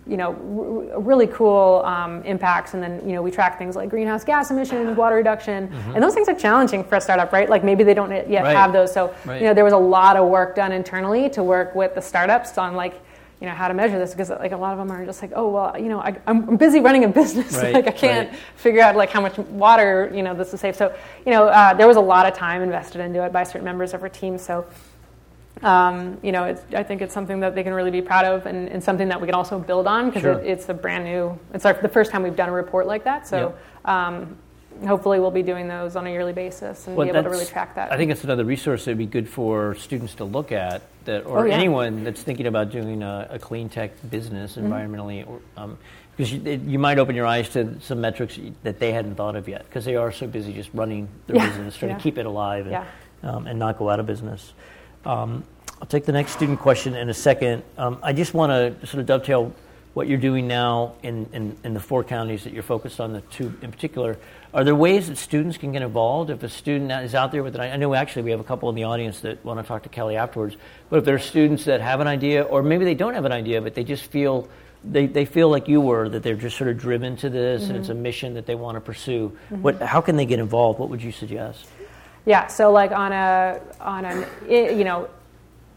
you know, r- really cool um, impacts. And then, you know, we track things like greenhouse gas emissions, water reduction, mm-hmm. and those things are challenging for a startup, right? Like maybe they don't yet right. have those. So, right. you know, there was a lot of work done internally to work with the startups on like you know how to measure this because like a lot of them are just like oh well you know I, am busy running a *laughs* business right, like I can't right. figure out like how much water you know this is safe so you know uh, there was a lot of time invested into it by certain members of our team so um, you know I think it's something that they can really be proud of and, and something that we can also build on because sure. it, it's a brand new it's our, the first time we've done a report like that so yep. um, hopefully we'll be doing those on a yearly basis and well, be able to really track that. I think it's another resource that would be good for students to look at that, or oh, yeah. anyone that's thinking about doing a, a clean tech business mm-hmm. environmentally, or, um, because you, it, you, might open your eyes to some metrics that they hadn't thought of yet because they are so busy just running their yeah. business, trying yeah. to keep it alive and, um, and not go out of business. Um, I'll take the next student question in a second. Um, I just want to sort of dovetail what you're doing now in, in, in the four counties that you're focused on, the two in particular. Are there ways that students can get involved? If a student is out there with an I know actually we have a couple in the audience that want to talk to Kelly afterwards, but if there are students that have an idea, or maybe they don't have an idea, but they just feel they, they feel like you were that they're just sort of driven to this mm-hmm. and it's a mm-hmm. mission that they want to pursue. Mm-hmm. What, how can they get involved? What would you suggest? Yeah, so like on a on an you know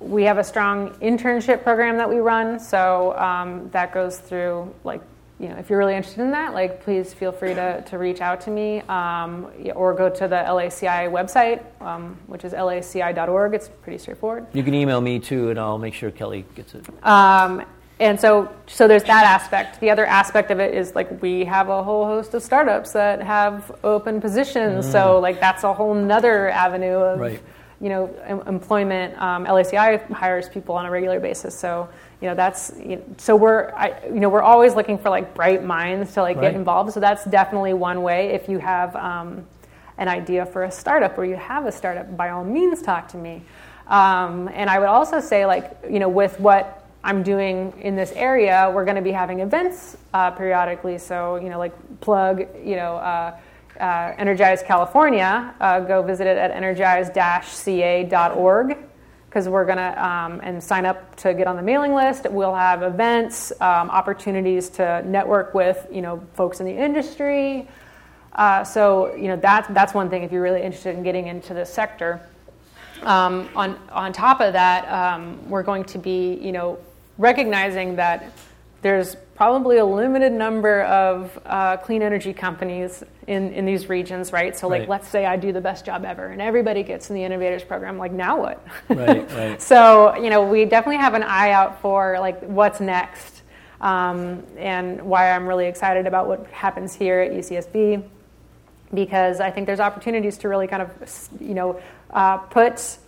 we have a strong internship program that we run, so um, that goes through like you know, if you're really interested in that, like, please feel free to, to reach out to me um, or go to the LACI website, um, which is laci.org. It's pretty straightforward. You can email me too, and I'll make sure Kelly gets it. Um, and so, so there's that aspect. The other aspect of it is like we have a whole host of startups that have open positions. Mm. So like that's a whole nother avenue of right. you know em- employment. Um, LACI hires people on a regular basis, so you know that's you know, so we're I, you know we're always looking for like bright minds to like right. get involved. So that's definitely one way. If you have um, an idea for a startup or you have a startup by all means talk to me. Um, and i would also say like you know with what i'm doing in this area we're going to be having events uh, periodically. So you know like plug you know uh, uh, energize california uh, go visit it at energize-ca.org because we're going to um, and sign up to get on the mailing list. We'll have events, um, opportunities to network with you know folks in the industry. Uh, so you know that's that's one thing if you're really interested in getting into the sector. Um, on on top of that, um, we're going to be you know recognizing that there's probably a limited number of uh, clean energy companies in, in these regions, right? So, like, right. let's say I do the best job ever, and everybody gets in the innovators program. Like, now what? Right, *laughs* right. so, you know, we definitely have an eye out for like what's next, um, and why I'm really excited about what happens here at UCSB, because I think there's opportunities to really kind of, you know, uh, put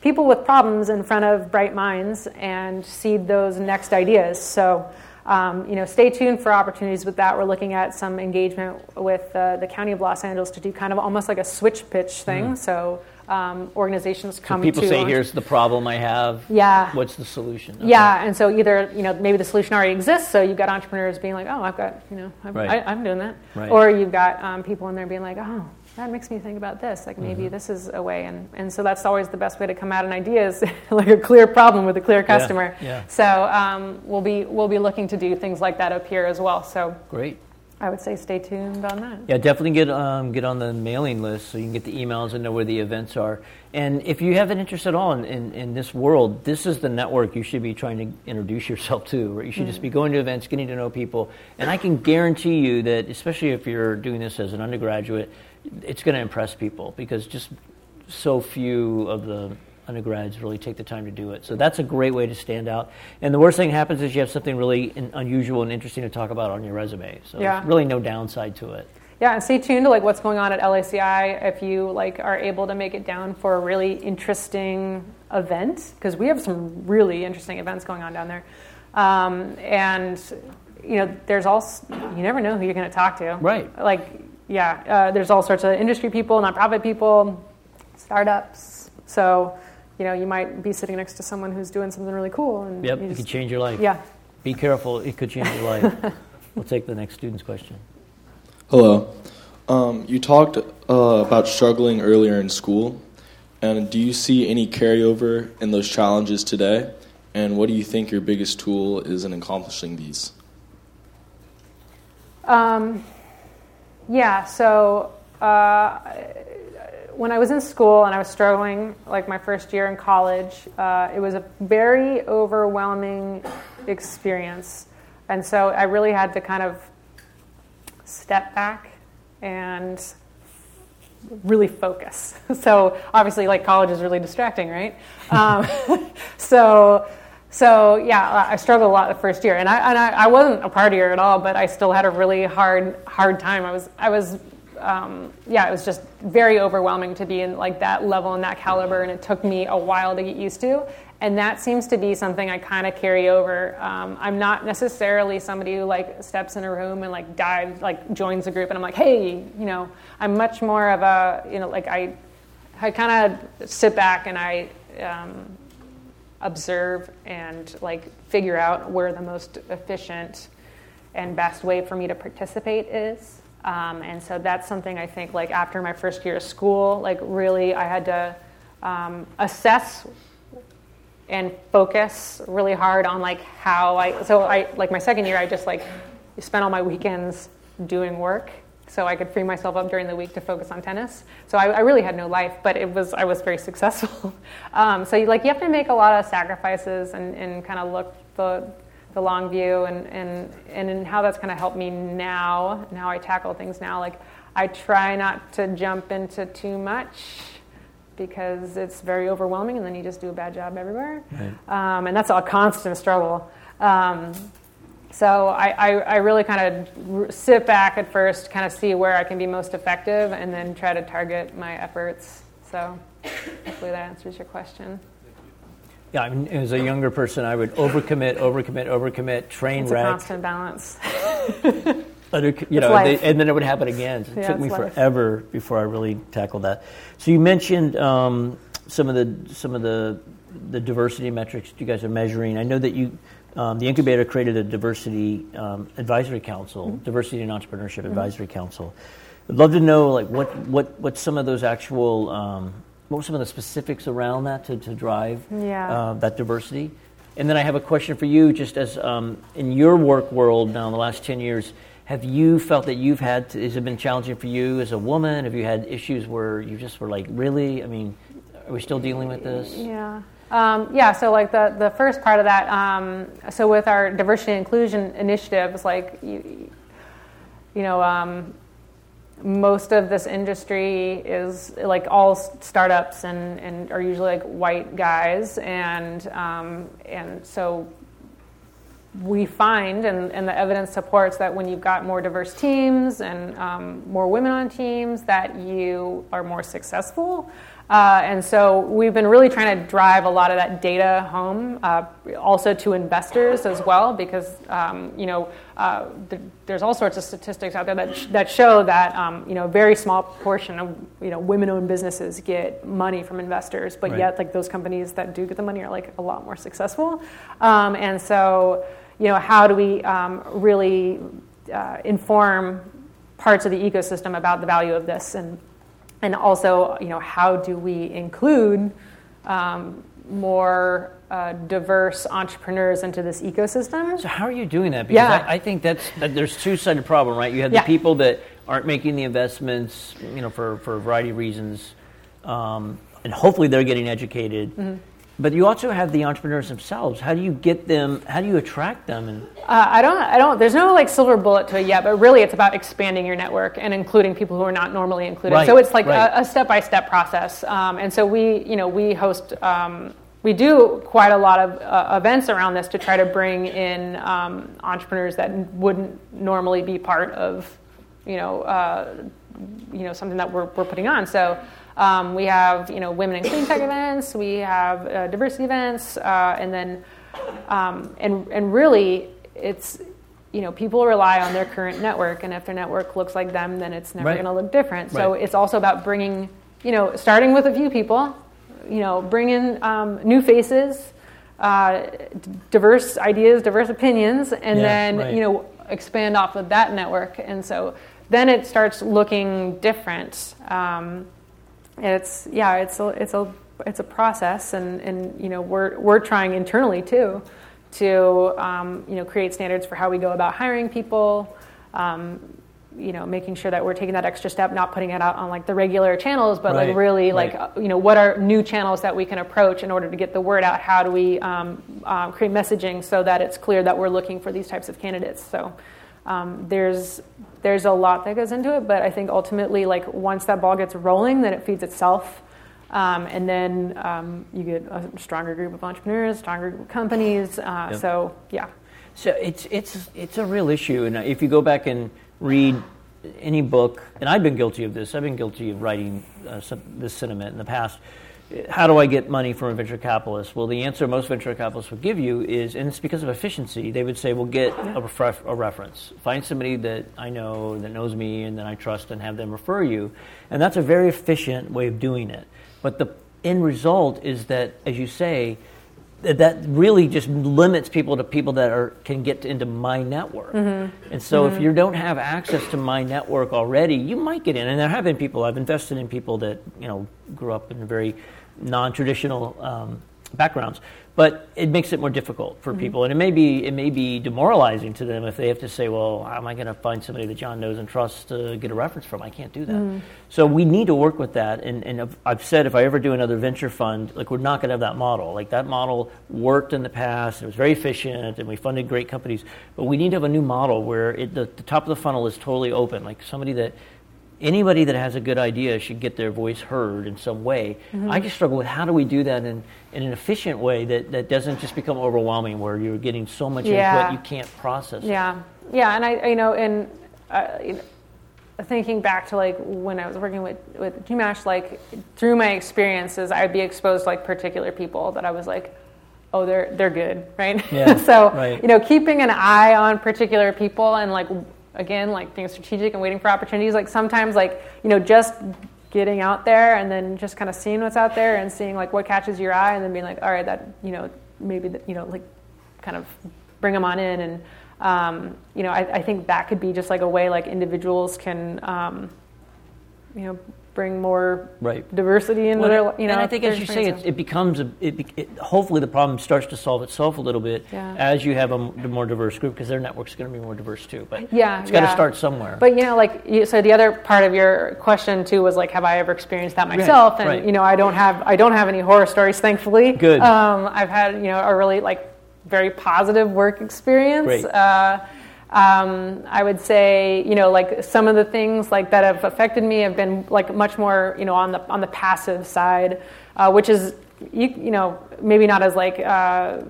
people with problems in front of bright minds and seed those next ideas. So, um, you know, stay tuned for opportunities with that. We're looking at some engagement with uh, the County of Los Angeles to do kind of almost like a switch pitch thing. Mm. So um, organizations come so people to say, "Here's the problem I have. Yeah. What's the solution?" Okay. Yeah, and so either you know maybe the solution already exists, so you've got entrepreneurs being like, "Oh, I've got you know, i right. I, am doing that," right. or you've got um, people in there being like, "Oh, that makes me think about this. Like maybe mm-hmm. this is a way, and, and so that's always the best way to come at an idea is *laughs* like a clear problem with a clear customer. Yeah, yeah. So um, we'll be we'll be looking to do things like that up here as well. So great. I would say stay tuned on that. Yeah, definitely get um, get on the mailing list so you can get the emails and know where the events are. And if you have an interest at all in, in, in this world, this is the network you should be trying to introduce yourself to. Right? You should mm-hmm. just be going to events, getting to know people. And I can guarantee you that, especially if you're doing this as an undergraduate, it's going to impress people because just so few of the undergrads really take the time to do it. So that's a great way to stand out. And the worst thing that happens is you have something really unusual and interesting to talk about on your resume. So yeah. really no downside to it. Yeah, and stay tuned to like what's going on at LACI if you like are able to make it down for a really interesting event because we have some really interesting events going on down there. Um, and you know, there's also you never know who you're going to talk to. Right. Like, yeah, uh, there's all sorts of industry people, nonprofit people, startups. So you know, you might be sitting next to someone who's doing something really cool. And yep, it could change your life. Yeah. Be careful, it could change your life. *laughs* we'll take the next student's question. Hello. Um, you talked uh, about struggling earlier in school, and do you see any carryover in those challenges today? And what do you think your biggest tool is in accomplishing these? Um, yeah, so uh, when I was in school and I was struggling, like my first year in college, uh, it was a very overwhelming experience. And so I really had to kind of step back and really focus. *laughs* So obviously, like college is really distracting, right? Um, *laughs* so, so yeah, I struggled a lot the first year, and I and I, I, wasn't a partier at all, but I still had a really hard hard time. I was I was um, yeah, it was just very overwhelming to be in like that level and that caliber, and it took me a while to get used to. And that seems to be something I kind of carry over. Um, I'm not necessarily somebody who like steps in a room and like dives, like joins a group, and I'm like, hey, you know, I'm much more of a, you know, like I, I kind of sit back and I um, observe and like figure out where the most efficient and best way for me to participate is. Um, and so that's something I think, like after my first year of school, like really I had to um, assess and focus really hard on like how I. So I like my second year, I just like spent all my weekends doing work so I could free myself up during the week to focus on tennis. So I, I really had no life, but it was I was very *laughs* successful. um, so you, like you have to make a lot of sacrifices and, and kind of look the the long view and, and, and how that's kind of helped me now, and how I tackle things now. Like, I try not to jump into too much because it's very overwhelming and then you just do a bad job everywhere. Right. Um, and that's a constant struggle. Um, so I, I, I, really kind of sit back at first, kind of see where I can be most effective, and then try to target my efforts. So hopefully that answers your question. Yeah, I mean, as a younger person, I would overcommit, overcommit, overcommit, train it's wreck. a constant balance. *laughs* Under, you know, they, and then it would happen again. It yeah, took me life. forever before I really tackled that. So you mentioned um, some of the some of the the diversity metrics you guys are measuring. I know that you um, the incubator created a diversity um, advisory council, mm-hmm. diversity and entrepreneurship mm-hmm. advisory council. I'd love to know like what what what some of those actual um, what were some of the specifics around that to, to drive yeah. uh, that diversity? And then I have a question for you, just as um, in your work world now in the last 10 years, have you felt that you've had, to, has it been challenging for you as a woman? Have you had issues where you just were like, really? I mean, are we still dealing with this? Yeah. Um, yeah, so like the, the first part of that, um, so with our diversity and inclusion initiatives, like, you, you know, um, most of this industry is like all startups and, and are usually like white guys. And um, and so we find and, and the evidence supports that when you've got more diverse teams and um, more women on teams that you are more successful uh, and so we've been really trying to drive a lot of that data home, uh, also to investors as well, because um, you know uh, th- there's all sorts of statistics out there that sh- that show that um, you know a very small portion of you know women-owned businesses get money from investors, but right. yet like those companies that do get the money are like a lot more successful. Um, and so you know how do we um, really uh, inform parts of the ecosystem about the value of this and and also, you know, how do we include um, more uh, diverse entrepreneurs into this ecosystem. So how are you doing that? Because Yeah. I, I think that's that there's two sided problem, right? You have the Yeah. people that aren't making the investments, you know, for for a variety of reasons, um, and hopefully they're getting educated. Mm-hmm. But you also have the entrepreneurs themselves. How do you get them? How do you attract them? And Uh, I don't. I don't. There's no like silver bullet to it yet, but really, it's about expanding your network and including people who are not normally included. Right, So it's like right. a, a step-by-step process. Um, and so we, you know, we host. Um, we do quite a lot of uh, events around this to try to bring in um, entrepreneurs that wouldn't normally be part of, you know, uh, you know something that we're, we're putting on. So um, we have you know women in clean tech events, we have uh, diversity events, uh, and then um, and and really it's you know people rely on their current network, and if their network looks like them, then it's never Right. going to look different. So Right. it's also about bringing you know starting with a few people, you know bring in um, new faces. Uh, d- diverse ideas, diverse opinions, and Yeah, then right. you know expand off of that network. And so then it starts looking different. Um, it's yeah, it's a it's a it's a process, and and you know we're we're trying internally too to um, you know create standards for how we go about hiring people. Um, you know, making sure that we're taking that extra step, not putting it out on like the regular channels, but Right, like really like right. uh, you know what are new channels that we can approach in order to get the word out. How do we um, uh, create messaging so that it's clear that we're looking for these types of candidates? So um, there's there's a lot that goes into it, but I think ultimately, like once that ball gets rolling, then it feeds itself, um, and then um, you get a stronger group of entrepreneurs, stronger group of companies. Uh, Yep. So yeah, So it's it's it's a real issue, and if you go back and read any book, and I've been guilty of this. I've been guilty of writing uh, some, this sentiment in the past. How do I get money from a venture capitalist? Well, the answer most venture capitalists would give you is, and it's because of efficiency. They would say, "Well, get a, ref- a reference. Find somebody that I know that knows me and that I trust, and have them refer you." And that's a very efficient way of doing it. But the end result is that, as you say, that really just limits people to people that are can get into my network. Mm-hmm. And so if mm-hmm. you don't have access to my network already, you might get in. And there have been people I've invested in people that you know grew up in very non-traditional um, backgrounds. But it makes it more difficult for people, and it may be it may be demoralizing to them if they have to say, "Well, how am I going to find somebody that John knows and trusts to get a reference from? I can't do that." So we need to work with that. And, and I've- I've said if I ever do another venture fund, like we're not going to have that model. Like that model worked in the past; it was very efficient, and we funded great companies. But we need to have a new model where it, the, the top of the funnel is totally open. Like somebody that anybody that has a good idea should get their voice heard in some way. I just struggle with how do we do that in, in an efficient way that, that doesn't just become overwhelming where you're getting so much Yeah. input you can't process. it. Yeah, yeah, and I, I- you know, and uh, you know, thinking back to like when I was working with with Chumash, like through my experiences, I'd be exposed to like particular people that I was like, oh, they're they're good, right? Yeah, *laughs* so right. you know, keeping an eye on particular people and like again, like being strategic and waiting for opportunities. Like sometimes, like you know, just getting out there and then just kind of seeing what's out there and seeing like what catches your eye and then being like, all right, that you know, maybe that, you know, like kind of bring them on in and um, you know I, I think that could be just like a way like individuals can um, you know bring more Right. diversity into Well, their you know and I think, as you say, it, it becomes a. It, it, hopefully, the problem starts to solve itself a little bit Yeah. as you have a more diverse group because their network's going to be more diverse too. But Yeah, it's got to yeah. start somewhere. But you know, like you, so, the other part of your question too was like, have I ever experienced that myself? and right. you know, I don't have I don't have any horror stories, thankfully. Good. Um, I've had you know a really like very positive work experience. Great. Uh, um, I would say you know like some of the things like that have affected me have been like much more you know on the on the passive side, uh, which is you, you know maybe not as like. Uh,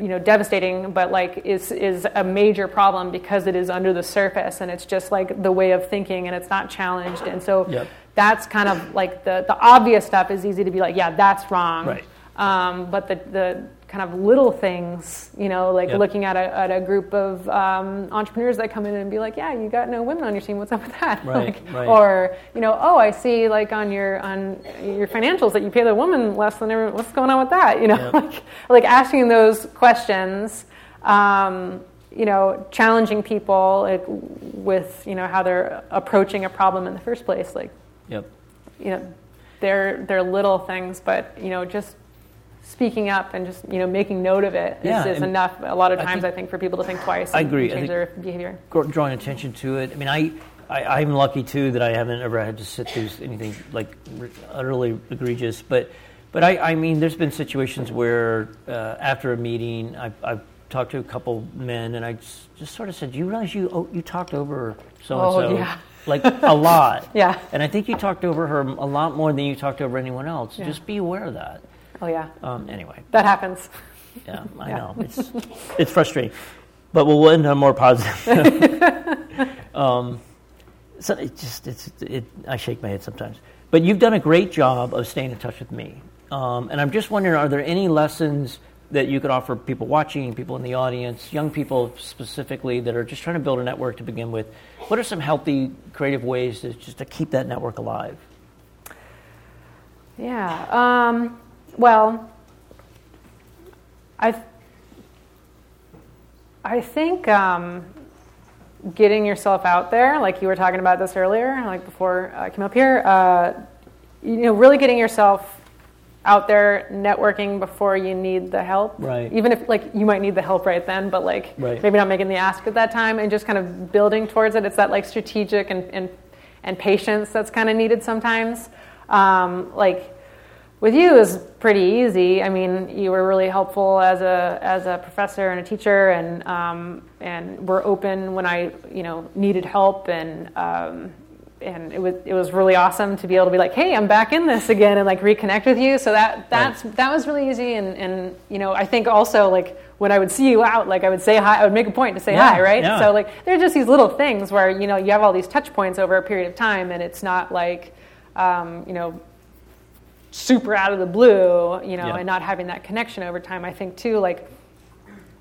you know devastating but like is is a major problem because it is under the surface and it's just like the way of thinking and it's not challenged and so Yep. that's kind of like the the obvious stuff is easy to be like yeah that's wrong Right. um, but the the kind of little things you know like looking at a, at a group of um, entrepreneurs that come in and be like yeah you got no women on your team. What's up with that? *laughs* Right, Like, right. or you know oh I see like on your on your financials that you pay the woman less than everyone what's going on with that? *laughs* You know like like asking those questions um, you know challenging people like, with you know how they're approaching a problem in the first place like yep. you know they're they're little things but you know just speaking up and just you know making note of it is, Yeah, is enough. A lot of I times, think- I think, for people to think twice. I agree. Change think- their behavior. Drawing attention to it. I mean, I, I I'm lucky too that I haven't ever had to sit through anything like utterly egregious. But but I, I mean, there's been situations where uh, after a meeting, I've, I've talked to a couple men, and I just, just sort of said, Do "You realize you oh, you talked over so and so." Yeah. *laughs* Like a lot, *laughs* Yeah. And I think you talked over her a lot more than you talked over anyone else. Yeah. Just be aware of that. Oh yeah, Um, anyway, that happens. yeah, I *laughs* Yeah. know it's it's frustrating, but we'll end on a more positive. *laughs* um, so it just it's it, I shake my head sometimes. But you've done a great job of staying in touch with me, um, and I'm just wondering: are there any lessons that you could offer people watching, people in the audience, young people specifically that are just trying to build a network to begin with? What are some healthy, creative ways to just to keep that network alive? Yeah. Um, well, I I think um, getting yourself out there, like you were talking about this earlier, like before I came up here, uh, you know, really getting yourself out there networking before you need the help. Right. Even if like you might need the help right then, but like Right. maybe not making the ask at that time and just kind of building towards it. It's that like strategic and and, and patience that's kind of needed sometimes. Um, like with you is pretty easy. I mean, you were really helpful as a as a professor and a teacher, and um, and were open when I you know needed help, and um, and it was it was really awesome to be able to be like, hey, I'm back in this again, and like reconnect with you. So that that's that was really easy, and and you know I think also like when I would see you out, like I would say hi, I would make a point to say Yeah, hi, right? yeah. So like there's just these little things where you know you have all these touch points over a period of time, and it's not like um, you know super out of the blue, you know, Yeah. and not having that connection over time. I think too, like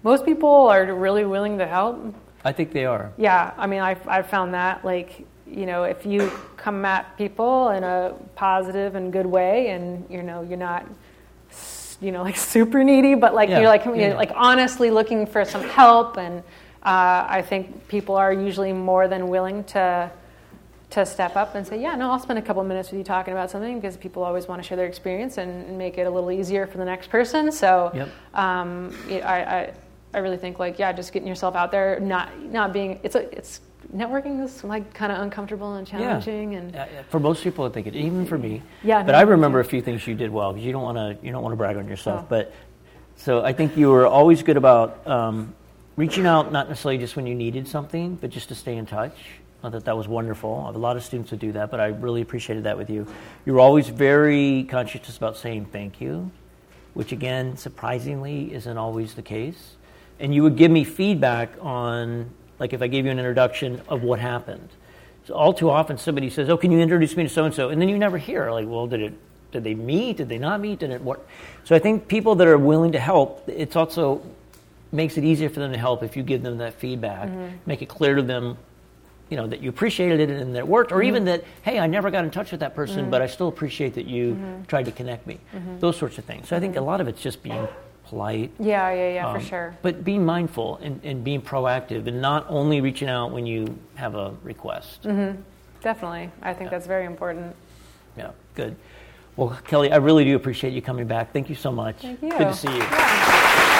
most people are really willing to help. I think they are. Yeah, I mean, I've, I've found that, like, you know, if you come at people in a positive and good way, and you know, you're not, you know, like *laughs* super needy, but like Yeah, you're like, you're like honestly looking for some help, and uh, I think people are usually more than willing to to step up and say, yeah, no, I'll spend a couple minutes with you talking about something because people always want to share their experience and, and make it a little easier for the next person. So, Yep. um, I, I, I really think like, yeah, just getting yourself out there, not, not being, it's a, it's networking is like kind of uncomfortable and challenging and Yeah, yeah. For most people, I think it, even for me. Yeah, But no, I remember a few things you did well because you don't want to you don't want to brag on yourself. Oh. But so I think you were always good about um, reaching out, not necessarily just when you needed something, but just to stay in touch. I thought that was wonderful. I have a lot of students who do that, but I really appreciated that with you. You were always very conscientious about saying thank you, which again, surprisingly, isn't always the case. And you would give me feedback on, like, if I gave you an introduction of what happened. So all too often, somebody says, "Oh, can you introduce me to so and so?" And then you never hear, like, "Well, did it? Did they meet? Did they not meet? Did it what?" So I think people that are willing to help, it's also makes it easier for them to help if you give them that feedback, mm-hmm. make it clear to them, you know, that you appreciated it and that it worked, or mm-hmm. even that, hey, I never got in touch with that person, but mm-hmm. I still appreciate that you mm-hmm. tried to connect me. Those sorts of things. So I think a lot of it's just being polite. yeah, yeah, yeah, um, for sure. But being mindful and, and being proactive and not only reaching out when you have a request. Definitely. I think that's very important. Yeah, good. Well, Kelly, I really do appreciate you coming back. Thank you so much. Thank you. Good to see you. Yeah.